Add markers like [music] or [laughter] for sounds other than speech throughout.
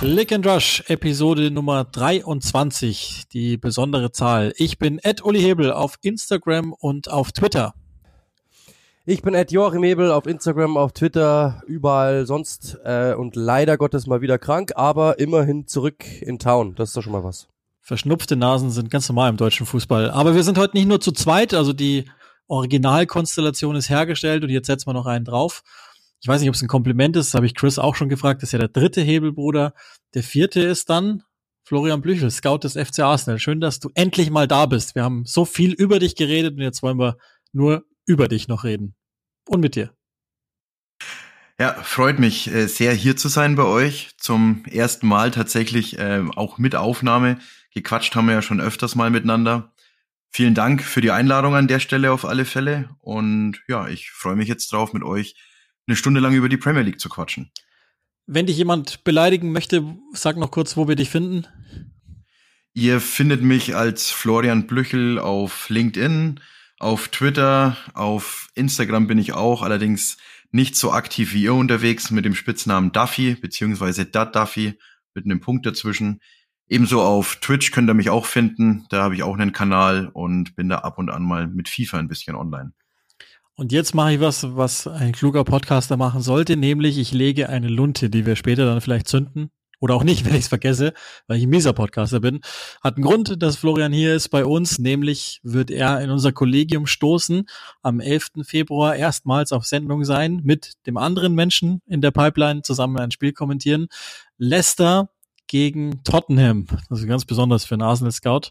Lick and Rush, Episode Nummer 23, die besondere Zahl. Ich bin Ed Uli Hebel auf Instagram und auf Twitter. Ich bin Ed Joachim Hebel auf Instagram, auf Twitter, überall sonst äh, und leider Gottes mal wieder krank, aber immerhin zurück in Town. Das ist doch schon mal was. Verschnupfte Nasen sind ganz normal im deutschen Fußball. Aber wir sind heute nicht nur zu zweit, also die Originalkonstellation ist hergestellt und jetzt setzen wir noch einen drauf. Ich weiß nicht, ob es ein Kompliment ist, habe ich Chris auch schon gefragt. Das ist ja der dritte Hebelbruder. Der vierte ist dann Florian Blüchel, Scout des FC Arsenal. Schön, dass du endlich mal da bist. Wir haben so viel über dich geredet und jetzt wollen wir nur über dich noch reden. Und mit dir. Ja, freut mich äh, sehr hier zu sein bei euch. Zum ersten Mal tatsächlich äh, auch mit Aufnahme. Gequatscht haben wir ja schon öfters mal miteinander. Vielen Dank für die Einladung an der Stelle auf alle Fälle. Und ja, ich freue mich jetzt drauf, mit euch eine Stunde lang über die Premier League zu quatschen. Wenn dich jemand beleidigen möchte, sag noch kurz, wo wir dich finden. Ihr findet mich als Florian Blüchel auf LinkedIn, auf Twitter, auf Instagram bin ich auch, allerdings nicht so aktiv wie ihr unterwegs mit dem Spitznamen Duffy, beziehungsweise Dat Duffy mit einem Punkt dazwischen. Ebenso auf Twitch könnt ihr mich auch finden. Da habe ich auch einen Kanal und bin da ab und an mal mit FIFA ein bisschen online. Und jetzt mache ich was, was ein kluger Podcaster machen sollte, nämlich ich lege eine Lunte, die wir später dann vielleicht zünden. Oder auch nicht, [laughs] wenn ich es vergesse, weil ich ein mieser Podcaster bin. Hat einen Grund, dass Florian hier ist bei uns, nämlich wird er in unser Kollegium stoßen, am 11. Februar erstmals auf Sendung sein, mit dem anderen Menschen in der Pipeline zusammen ein Spiel kommentieren. Leicester gegen Tottenham. Ist ganz besonders für einen Arsenal Scout.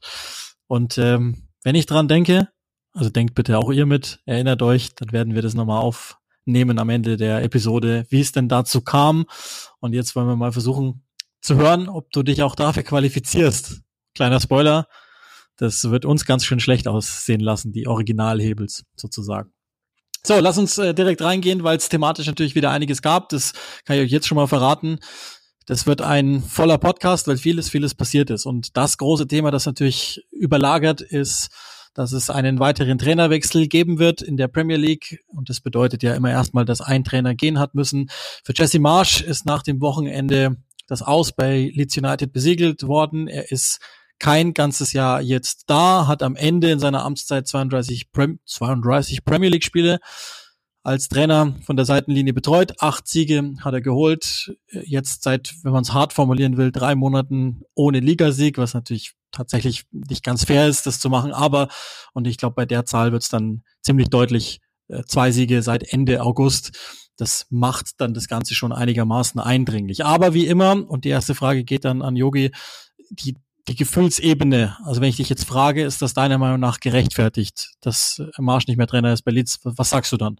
Und ähm, wenn ich dran denke, also denkt bitte auch ihr mit, erinnert euch, dann werden wir das nochmal aufnehmen am Ende der Episode, wie es denn dazu kam. Und jetzt wollen wir mal versuchen zu hören, ob du dich auch dafür qualifizierst. Kleiner Spoiler, das wird uns ganz schön schlecht aussehen lassen, die Originalhebels sozusagen. So, lass uns äh, direkt reingehen, weil es thematisch natürlich wieder einiges gab. Das kann ich euch jetzt schon mal verraten. Das wird ein voller Podcast, weil vieles, vieles passiert ist. Und das große Thema, das natürlich überlagert, ist dass es einen weiteren Trainerwechsel geben wird in der Premier League. Und das bedeutet ja immer erstmal, dass ein Trainer gehen hat müssen. Für Jesse Marsch ist nach dem Wochenende das Aus bei Leeds United besiegelt worden. Er ist kein ganzes Jahr jetzt da, hat am Ende in seiner Amtszeit 32, Prem 32 Premier League Spiele als Trainer von der Seitenlinie betreut. Acht Siege hat er geholt. Jetzt seit, wenn man es hart formulieren will, drei Monaten ohne Ligasieg, was natürlich tatsächlich nicht ganz fair ist, das zu machen. Aber, und ich glaube, bei der Zahl wird es dann ziemlich deutlich, äh, zwei Siege seit Ende August. Das macht dann das Ganze schon einigermaßen eindringlich. Aber wie immer, und die erste Frage geht dann an Yogi, die, die Gefühlsebene, also wenn ich dich jetzt frage, ist das deiner Meinung nach gerechtfertigt, dass Marsch nicht mehr Trainer ist bei Leeds? Was sagst du dann?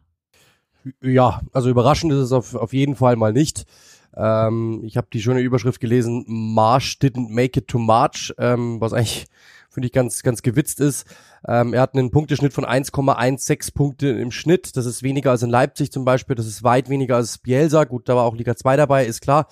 Ja, also überraschend ist es auf, auf jeden Fall mal nicht. Ähm, ich habe die schöne Überschrift gelesen, March didn't make it to March, ähm, was eigentlich, finde ich, ganz, ganz gewitzt ist. Ähm, er hat einen Punkteschnitt von 1,16 Punkte im Schnitt. Das ist weniger als in Leipzig zum Beispiel. Das ist weit weniger als Bielsa. Gut, da war auch Liga 2 dabei, ist klar.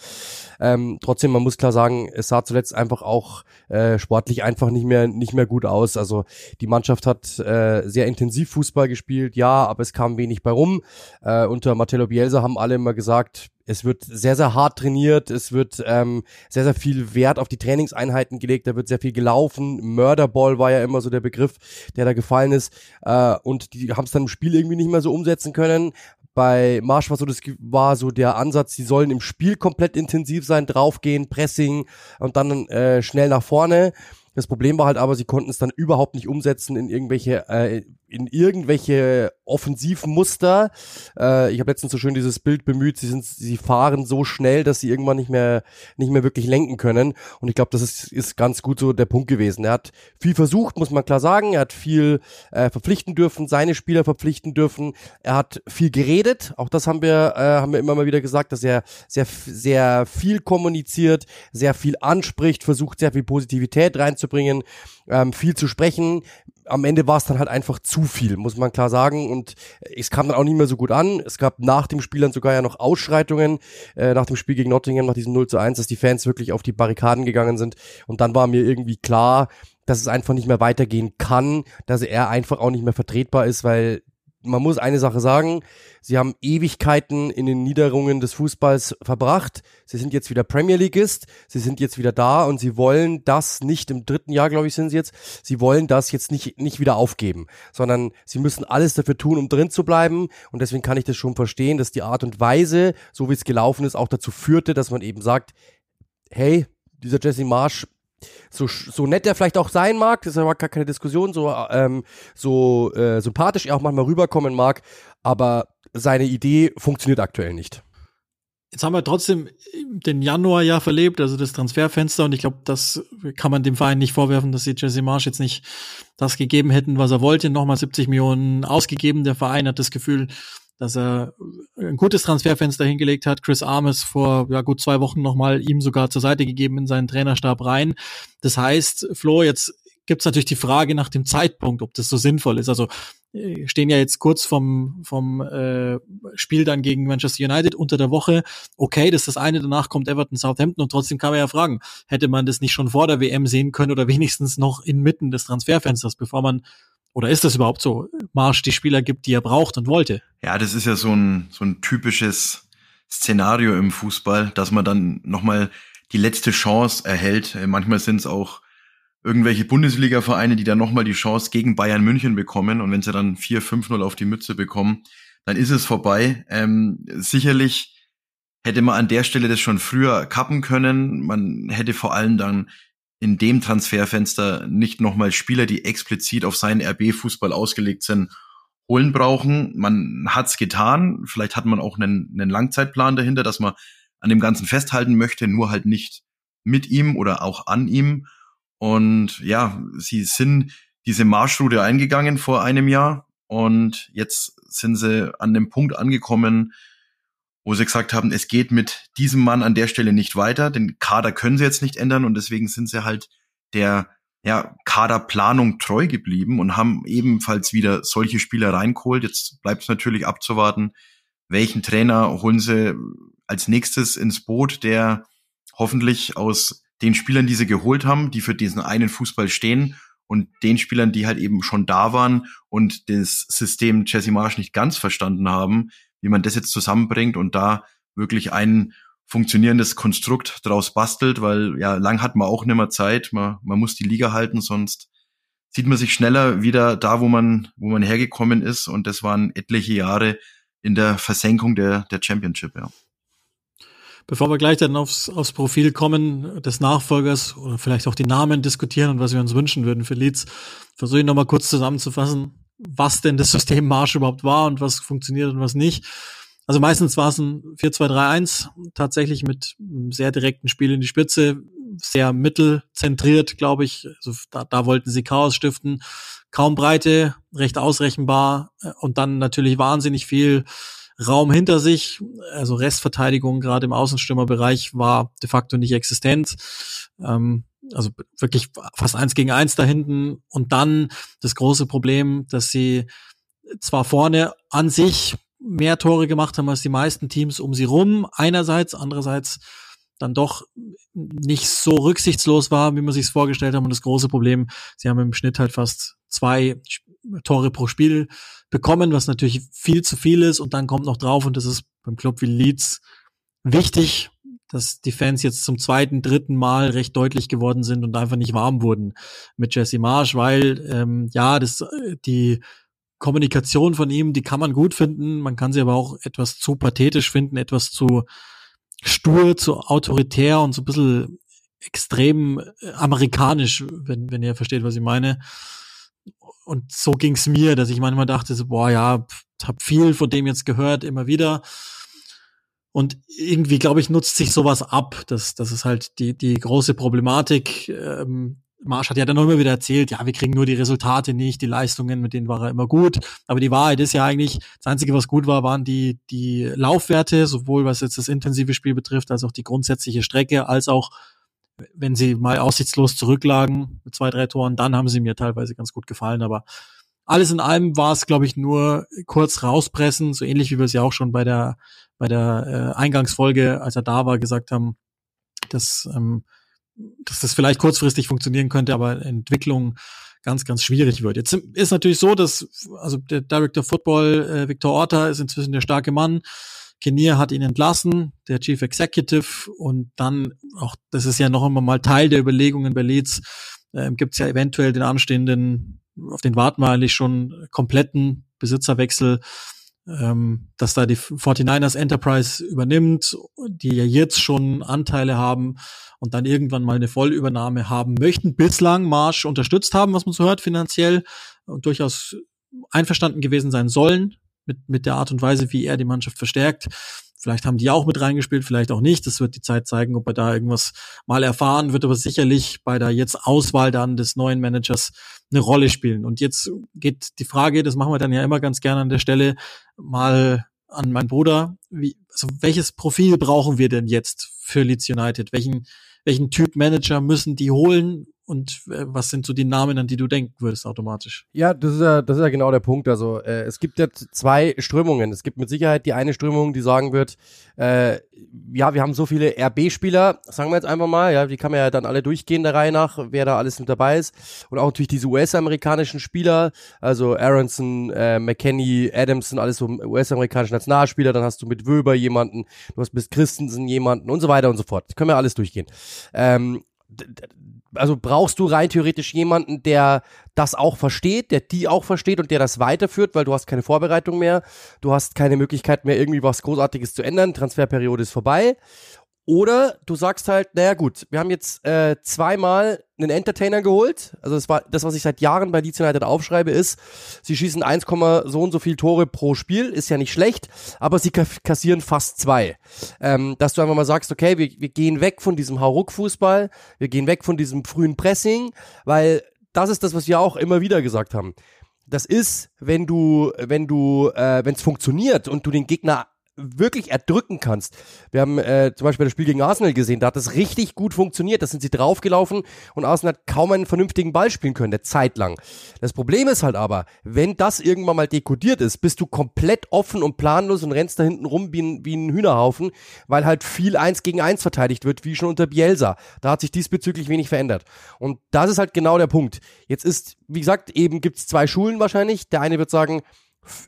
Ähm, trotzdem, man muss klar sagen, es sah zuletzt einfach auch äh, sportlich einfach nicht mehr nicht mehr gut aus. Also die Mannschaft hat äh, sehr intensiv Fußball gespielt, ja, aber es kam wenig bei rum. Äh, unter Martello Bielsa haben alle immer gesagt, es wird sehr, sehr hart trainiert, es wird ähm, sehr, sehr viel Wert auf die Trainingseinheiten gelegt, da wird sehr viel gelaufen. Murderball war ja immer so der Begriff, der da gefallen ist. Äh, und die haben es dann im Spiel irgendwie nicht mehr so umsetzen können. Bei Marsch war so, das war so der Ansatz, sie sollen im Spiel komplett intensiv sein, draufgehen, Pressing und dann äh, schnell nach vorne. Das Problem war halt aber, sie konnten es dann überhaupt nicht umsetzen in irgendwelche äh, in irgendwelche offensiven Muster. Äh, ich habe letztens so schön dieses Bild bemüht, sie sind, sie fahren so schnell, dass sie irgendwann nicht mehr, nicht mehr wirklich lenken können. Und ich glaube, das ist, ist ganz gut so der Punkt gewesen. Er hat viel versucht, muss man klar sagen. Er hat viel äh, verpflichten dürfen, seine Spieler verpflichten dürfen. Er hat viel geredet. Auch das haben wir, äh, haben wir immer mal wieder gesagt, dass er sehr, sehr viel kommuniziert, sehr viel anspricht, versucht sehr viel Positivität reinzubringen, ähm, viel zu sprechen am Ende war es dann halt einfach zu viel, muss man klar sagen. Und es kam dann auch nicht mehr so gut an. Es gab nach dem Spiel dann sogar ja noch Ausschreitungen, äh, nach dem Spiel gegen Nottingham, nach diesem 0 zu 1, dass die Fans wirklich auf die Barrikaden gegangen sind. Und dann war mir irgendwie klar, dass es einfach nicht mehr weitergehen kann, dass er einfach auch nicht mehr vertretbar ist, weil man muss eine Sache sagen, sie haben Ewigkeiten in den Niederungen des Fußballs verbracht. Sie sind jetzt wieder Premier Leagueist, sie sind jetzt wieder da und sie wollen das nicht im dritten Jahr, glaube ich, sind sie jetzt. Sie wollen das jetzt nicht nicht wieder aufgeben, sondern sie müssen alles dafür tun, um drin zu bleiben und deswegen kann ich das schon verstehen, dass die Art und Weise, so wie es gelaufen ist, auch dazu führte, dass man eben sagt, hey, dieser Jesse Marsch so, so nett er vielleicht auch sein mag, das ist aber gar keine Diskussion, so, ähm, so äh, sympathisch er auch manchmal rüberkommen mag, aber seine Idee funktioniert aktuell nicht. Jetzt haben wir trotzdem den Januar ja verlebt, also das Transferfenster, und ich glaube, das kann man dem Verein nicht vorwerfen, dass sie Jesse Marsch jetzt nicht das gegeben hätten, was er wollte. Nochmal 70 Millionen ausgegeben. Der Verein hat das Gefühl, dass er ein gutes Transferfenster hingelegt hat. Chris Armes vor ja, gut zwei Wochen nochmal ihm sogar zur Seite gegeben in seinen Trainerstab rein. Das heißt, Flo, jetzt gibt es natürlich die Frage nach dem Zeitpunkt, ob das so sinnvoll ist. Also äh, stehen ja jetzt kurz vom, vom äh, Spiel dann gegen Manchester United unter der Woche. Okay, das ist das eine, danach kommt Everton Southampton und trotzdem kann man ja fragen, hätte man das nicht schon vor der WM sehen können oder [laughs] wenigstens noch inmitten des Transferfensters, bevor man oder ist das überhaupt so? Marsch die Spieler gibt, die er braucht und wollte. Ja, das ist ja so ein, so ein typisches Szenario im Fußball, dass man dann nochmal die letzte Chance erhält. Äh, manchmal sind es auch irgendwelche Bundesliga-Vereine, die dann nochmal die Chance gegen Bayern München bekommen. Und wenn sie dann 4-5-0 auf die Mütze bekommen, dann ist es vorbei. Ähm, sicherlich hätte man an der Stelle das schon früher kappen können. Man hätte vor allem dann in dem Transferfenster nicht nochmal Spieler, die explizit auf seinen RB-Fußball ausgelegt sind, holen brauchen. Man hat's getan. Vielleicht hat man auch einen, einen Langzeitplan dahinter, dass man an dem Ganzen festhalten möchte, nur halt nicht mit ihm oder auch an ihm. Und ja, sie sind diese Marschroute eingegangen vor einem Jahr und jetzt sind sie an dem Punkt angekommen, wo sie gesagt haben, es geht mit diesem Mann an der Stelle nicht weiter. Den Kader können sie jetzt nicht ändern und deswegen sind sie halt der ja, Kaderplanung treu geblieben und haben ebenfalls wieder solche Spieler reingeholt. Jetzt bleibt es natürlich abzuwarten, welchen Trainer holen sie als nächstes ins Boot, der hoffentlich aus den Spielern, die sie geholt haben, die für diesen einen Fußball stehen und den Spielern, die halt eben schon da waren und das System Jesse Marsch nicht ganz verstanden haben, wie man das jetzt zusammenbringt und da wirklich ein funktionierendes Konstrukt draus bastelt, weil ja, lang hat man auch nicht mehr Zeit, man, man muss die Liga halten, sonst sieht man sich schneller wieder da, wo man, wo man hergekommen ist. Und das waren etliche Jahre in der Versenkung der, der Championship, ja. Bevor wir gleich dann aufs, aufs Profil kommen des Nachfolgers oder vielleicht auch die Namen diskutieren und was wir uns wünschen würden für Leeds, versuche ich nochmal kurz zusammenzufassen, was denn das [laughs] System Marsch überhaupt war und was funktioniert und was nicht. Also meistens war es ein 4-2-3-1, tatsächlich mit einem sehr direkten Spiel in die Spitze, sehr mittelzentriert, glaube ich. Also da, da wollten sie Chaos stiften. Kaum Breite, recht ausrechenbar äh, und dann natürlich wahnsinnig viel Raum hinter sich. Also Restverteidigung gerade im Außenstürmerbereich war de facto nicht existent. Ähm, also wirklich fast eins gegen eins da hinten. Und dann das große Problem, dass sie zwar vorne an sich mehr Tore gemacht haben als die meisten Teams um sie rum, einerseits, andererseits dann doch nicht so rücksichtslos war, wie man sich es vorgestellt haben. Und das große Problem, sie haben im Schnitt halt fast zwei Tore pro Spiel bekommen, was natürlich viel zu viel ist. Und dann kommt noch drauf, und das ist beim Club wie Leeds wichtig, dass die Fans jetzt zum zweiten, dritten Mal recht deutlich geworden sind und einfach nicht warm wurden mit Jesse Marsch, weil ähm, ja, das die Kommunikation von ihm, die kann man gut finden, man kann sie aber auch etwas zu pathetisch finden, etwas zu stur, zu autoritär und so ein bisschen extrem äh, amerikanisch, wenn, wenn ihr versteht, was ich meine. Und so ging's mir, dass ich manchmal dachte, so, boah, ja, hab viel von dem jetzt gehört, immer wieder. Und irgendwie, glaube ich, nutzt sich sowas ab. Das, das ist halt die, die große Problematik. Ähm, Marsch hat ja dann immer wieder erzählt, ja, wir kriegen nur die Resultate nicht, die Leistungen, mit denen war er immer gut. Aber die Wahrheit ist ja eigentlich, das Einzige, was gut war, waren die, die Laufwerte, sowohl was jetzt das intensive Spiel betrifft, als auch die grundsätzliche Strecke, als auch, wenn sie mal aussichtslos zurücklagen mit zwei, drei Toren, dann haben sie mir teilweise ganz gut gefallen. Aber alles in allem war es, glaube ich, nur kurz rauspressen, so ähnlich wie wir es ja auch schon bei der bei der äh, Eingangsfolge, als er da war, gesagt haben, dass, ähm, dass das vielleicht kurzfristig funktionieren könnte, aber Entwicklung ganz, ganz schwierig wird. Jetzt ist natürlich so, dass also der Director Football äh, Victor Orta ist inzwischen der starke Mann. Kinnear hat ihn entlassen, der Chief Executive und dann auch, das ist ja noch immer mal Teil der Überlegungen bei Leeds, äh, gibt es ja eventuell den anstehenden, auf den warten wir eigentlich schon kompletten Besitzerwechsel ähm, dass da die 49ers Enterprise übernimmt, die ja jetzt schon Anteile haben und dann irgendwann mal eine Vollübernahme haben möchten, bislang Marsch unterstützt haben, was man so hört, finanziell und durchaus einverstanden gewesen sein sollen mit, mit der Art und Weise, wie er die Mannschaft verstärkt. Vielleicht haben die auch mit reingespielt, vielleicht auch nicht. Das wird die Zeit zeigen, ob er da irgendwas mal erfahren, wird aber sicherlich bei der jetzt Auswahl dann des neuen Managers eine Rolle spielen. Und jetzt geht die Frage, das machen wir dann ja immer ganz gerne an der Stelle, mal an meinen Bruder. Wie, also welches Profil brauchen wir denn jetzt für Leeds United? Welchen, welchen Typ Manager müssen die holen? Und äh, was sind so die Namen, an die du denken würdest automatisch? Ja, das ist ja, das ist ja genau der Punkt. Also äh, es gibt ja zwei Strömungen. Es gibt mit Sicherheit die eine Strömung, die sagen wird, äh, ja, wir haben so viele RB-Spieler, sagen wir jetzt einfach mal, ja, die kann man ja dann alle durchgehen der Reihe nach, wer da alles mit dabei ist. Und auch natürlich diese US-amerikanischen Spieler, also Aronson, äh, McKenney, Adamson, alles so US-amerikanische Nationalspieler. Dann hast du mit Wöber jemanden, du hast mit Christensen jemanden und so weiter und so fort. Können wir alles durchgehen. Ähm, also brauchst du rein theoretisch jemanden, der das auch versteht, der die auch versteht und der das weiterführt, weil du hast keine Vorbereitung mehr, du hast keine Möglichkeit mehr irgendwie was Großartiges zu ändern, Transferperiode ist vorbei oder du sagst halt, naja gut, wir haben jetzt äh, zweimal einen Entertainer geholt. Also das war das, was ich seit Jahren bei Leeds United aufschreibe, ist, sie schießen 1, so und so viel Tore pro Spiel, ist ja nicht schlecht, aber sie kassieren fast zwei. Ähm, dass du einfach mal sagst, okay, wir, wir gehen weg von diesem Hauruck-Fußball, wir gehen weg von diesem frühen Pressing, weil das ist das, was wir auch immer wieder gesagt haben. Das ist, wenn du, wenn du, äh, wenn es funktioniert und du den Gegner wirklich erdrücken kannst. Wir haben äh, zum Beispiel das Spiel gegen Arsenal gesehen, da hat das richtig gut funktioniert. Da sind sie draufgelaufen und Arsenal hat kaum einen vernünftigen Ball spielen können, der Zeit lang. Das Problem ist halt aber, wenn das irgendwann mal dekodiert ist, bist du komplett offen und planlos und rennst da hinten rum wie ein, wie ein Hühnerhaufen, weil halt viel eins gegen eins verteidigt wird, wie schon unter Bielsa. Da hat sich diesbezüglich wenig verändert. Und das ist halt genau der Punkt. Jetzt ist, wie gesagt, eben gibt's zwei Schulen wahrscheinlich. Der eine wird sagen,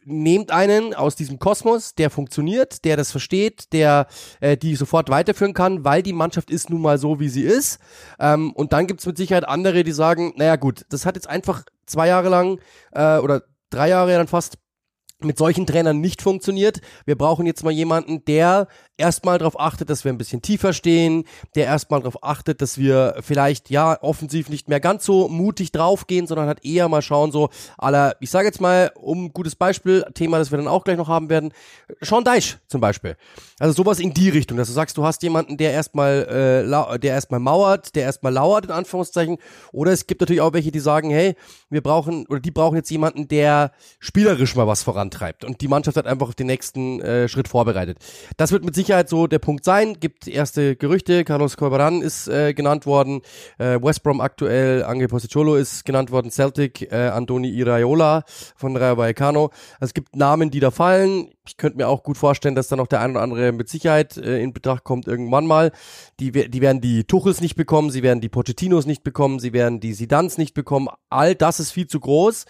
nehmt einen aus diesem Kosmos, der funktioniert, der das versteht, der äh, die sofort weiterführen kann, weil die Mannschaft ist nun mal so, wie sie ist. Ähm, und dann gibt's mit Sicherheit andere, die sagen, naja gut, das hat jetzt einfach zwei Jahre lang äh, oder drei Jahre dann fast mit solchen Trainern nicht funktioniert. Wir brauchen jetzt mal jemanden, der erstmal darauf achtet, dass wir ein bisschen tiefer stehen, der erstmal darauf achtet, dass wir vielleicht ja offensiv nicht mehr ganz so mutig draufgehen, sondern halt eher mal schauen, so aller, ich sage jetzt mal, um gutes Beispiel, Thema, das wir dann auch gleich noch haben werden, Sean Deich zum Beispiel. Also sowas in die Richtung, dass du sagst, du hast jemanden, der erstmal, äh, der erstmal mauert, der erstmal lauert, in Anführungszeichen, oder es gibt natürlich auch welche, die sagen, hey, wir brauchen, oder die brauchen jetzt jemanden, der spielerisch mal was vorantreibt und die Mannschaft hat einfach auf den nächsten äh, Schritt vorbereitet. Das wird mit Sicherheit so der Punkt sein. Gibt erste Gerüchte. Carlos Corberan ist äh, genannt worden. Äh, West Brom aktuell. Angel Posticolo ist genannt worden. Celtic. Äh, Antoni Iraola von Rayo Vallecano. Also es gibt Namen, die da fallen. Ich könnte mir auch gut vorstellen, dass da noch der ein oder andere mit Sicherheit äh, in Betracht kommt irgendwann mal. Die, die werden die Tuchels nicht bekommen. Sie werden die Pochettinos nicht bekommen. Sie werden die Sidans nicht bekommen. All das ist viel zu groß.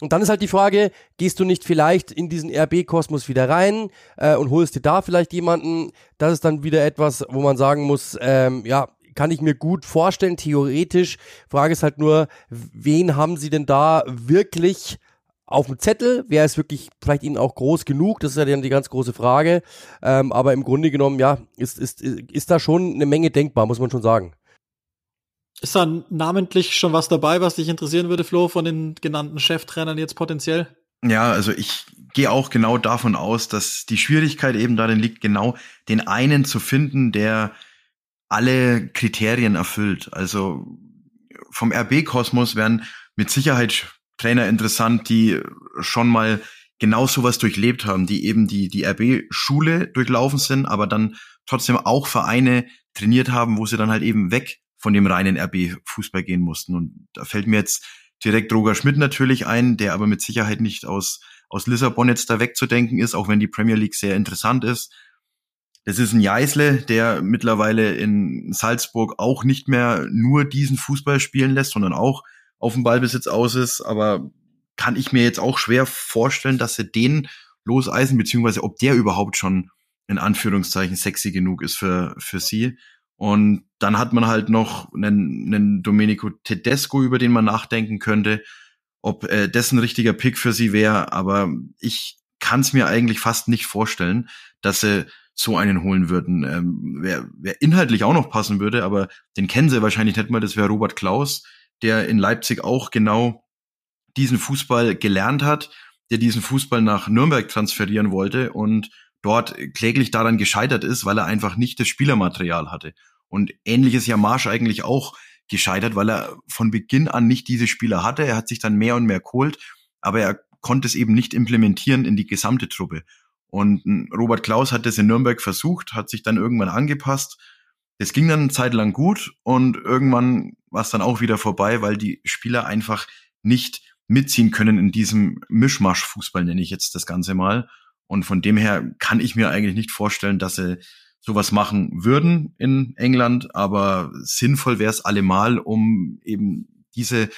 Und dann ist halt die Frage, gehst du nicht vielleicht in diesen RB-Kosmos wieder rein äh, und holst dir da vielleicht jemanden? Das ist dann wieder etwas, wo man sagen muss, ähm, ja, kann ich mir gut vorstellen, theoretisch. Frage ist halt nur, wen haben sie denn da wirklich auf dem Zettel? Wer ist wirklich vielleicht ihnen auch groß genug? Das ist ja dann die ganz große Frage. Ähm, aber im Grunde genommen, ja, ist, ist, ist da schon eine Menge denkbar, muss man schon sagen. Ist da namentlich schon was dabei, was dich interessieren würde, Flo, von den genannten Cheftrainern jetzt potenziell? Ja, also ich gehe auch genau davon aus, dass die Schwierigkeit eben darin liegt, genau den einen zu finden, der alle Kriterien erfüllt. Also vom RB-Kosmos wären mit Sicherheit Trainer interessant, die schon mal genau sowas durchlebt haben, die eben die, die RB-Schule durchlaufen sind, aber dann trotzdem auch Vereine trainiert haben, wo sie dann halt eben weg von dem reinen RB-Fußball gehen mussten. Und da fällt mir jetzt direkt Roger Schmidt natürlich ein, der aber mit Sicherheit nicht aus, aus Lissabon jetzt da wegzudenken ist, auch wenn die Premier League sehr interessant ist. Das ist ein Jeißle, der mittlerweile in Salzburg auch nicht mehr nur diesen Fußball spielen lässt, sondern auch auf dem Ballbesitz aus ist, aber kann ich mir jetzt auch schwer vorstellen, dass sie den loseisen, beziehungsweise ob der überhaupt schon in Anführungszeichen sexy genug ist für, für sie. Und dann hat man halt noch einen, einen Domenico Tedesco, über den man nachdenken könnte, ob äh, das ein richtiger Pick für sie wäre. Aber ich kann es mir eigentlich fast nicht vorstellen, dass sie so einen holen würden. Ähm, wer, wer inhaltlich auch noch passen würde, aber den kennen sie wahrscheinlich nicht mal, das wäre Robert Klaus, der in Leipzig auch genau diesen Fußball gelernt hat, der diesen Fußball nach Nürnberg transferieren wollte und dort kläglich daran gescheitert ist, weil er einfach nicht das Spielermaterial hatte. Und ähnliches ja Marsch eigentlich auch gescheitert, weil er von Beginn an nicht diese Spieler hatte. Er hat sich dann mehr und mehr geholt, aber er konnte es eben nicht implementieren in die gesamte Truppe. Und Robert Klaus hat das in Nürnberg versucht, hat sich dann irgendwann angepasst. Es ging dann eine Zeit lang gut und irgendwann war es dann auch wieder vorbei, weil die Spieler einfach nicht mitziehen können in diesem Mischmasch-Fußball, nenne ich jetzt das Ganze mal. Und von dem her kann ich mir eigentlich nicht vorstellen, dass sie sowas machen würden in England, aber sinnvoll wäre es allemal, um eben diese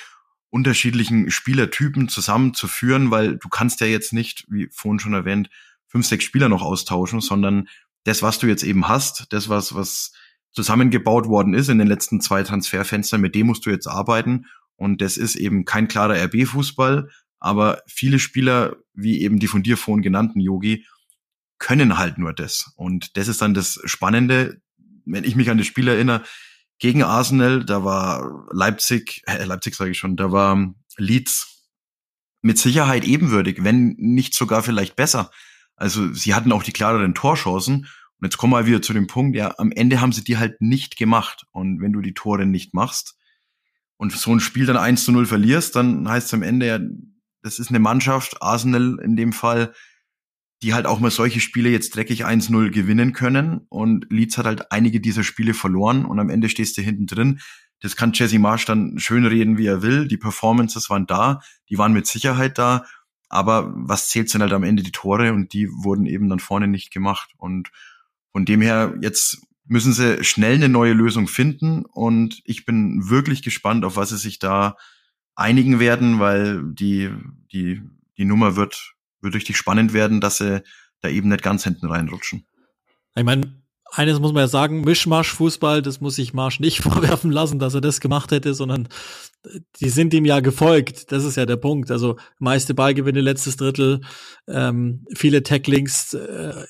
unterschiedlichen Spielertypen zusammenzuführen, weil du kannst ja jetzt nicht, wie vorhin schon erwähnt, fünf, sechs Spieler noch austauschen, sondern das, was du jetzt eben hast, das, was, was zusammengebaut worden ist in den letzten zwei Transferfenstern, mit dem musst du jetzt arbeiten. Und das ist eben kein klarer RB-Fußball, aber viele Spieler, wie eben die von dir vorhin genannten Yogi, können halt nur das. Und das ist dann das Spannende, wenn ich mich an das Spiel erinnere, gegen Arsenal, da war Leipzig, äh, Leipzig sage ich schon, da war Leeds mit Sicherheit ebenwürdig, wenn nicht sogar vielleicht besser. Also sie hatten auch die klareren Torchancen. Und jetzt kommen wir wieder zu dem Punkt, ja, am Ende haben sie die halt nicht gemacht. Und wenn du die Tore nicht machst und so ein Spiel dann 1 zu 0 verlierst, dann heißt es am Ende ja, das ist eine Mannschaft, Arsenal in dem Fall, die halt auch mal solche Spiele jetzt dreckig 1-0 gewinnen können. Und Leeds hat halt einige dieser Spiele verloren und am Ende stehst du hinten drin. Das kann Jesse Marsch dann schön reden, wie er will. Die Performances waren da, die waren mit Sicherheit da. Aber was zählt sind halt am Ende die Tore und die wurden eben dann vorne nicht gemacht. Und von dem her, jetzt müssen sie schnell eine neue Lösung finden. Und ich bin wirklich gespannt, auf was sie sich da einigen werden, weil die, die, die Nummer wird, wird richtig spannend werden, dass sie da eben nicht ganz hinten reinrutschen. Ich meine, eines muss man ja sagen, Mischmasch-Fußball, das muss ich Marsch nicht [laughs] vorwerfen lassen, dass er das gemacht hätte, sondern die sind ihm ja gefolgt. Das ist ja der Punkt. Also meiste Ballgewinne, letztes Drittel, ähm, viele Tacklings, äh,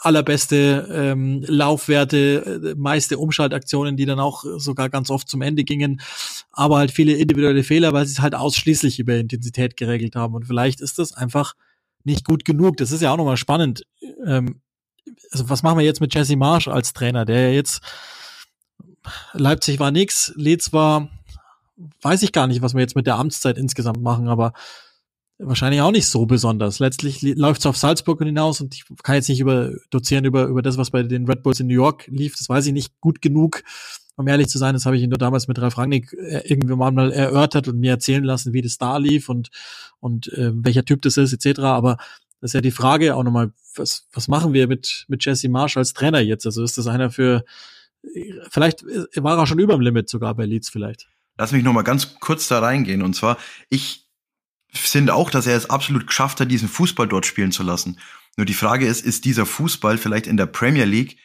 allerbeste ähm, Laufwerte, äh, meiste Umschaltaktionen, die dann auch sogar ganz oft zum Ende gingen, aber halt viele individuelle Fehler, weil sie es halt ausschließlich über Intensität geregelt haben. Und vielleicht ist das einfach nicht gut genug. Das ist ja auch nochmal spannend. Ähm, also was machen wir jetzt mit Jesse Marsch als Trainer, der jetzt Leipzig war nix, Leeds war, weiß ich gar nicht, was wir jetzt mit der Amtszeit insgesamt machen, aber wahrscheinlich auch nicht so besonders. Letztlich läuft es auf Salzburg hinaus und ich kann jetzt nicht über dozieren über über das, was bei den Red Bulls in New York lief. Das weiß ich nicht gut genug, um ehrlich zu sein. Das habe ich nur damals mit Ralf Rangnick äh, irgendwie mal erörtert und mir erzählen lassen, wie das da lief und und äh, welcher Typ das ist etc. Aber das ist ja die Frage auch nochmal, was, was machen wir mit, mit Jesse Marsh als Trainer jetzt? Also ist das einer für, vielleicht war er schon über dem Limit sogar bei Leeds vielleicht. Lass mich nochmal ganz kurz da reingehen. Und zwar, ich finde auch, dass er es absolut geschafft hat, diesen Fußball dort spielen zu lassen. Nur die Frage ist, ist dieser Fußball vielleicht in der Premier League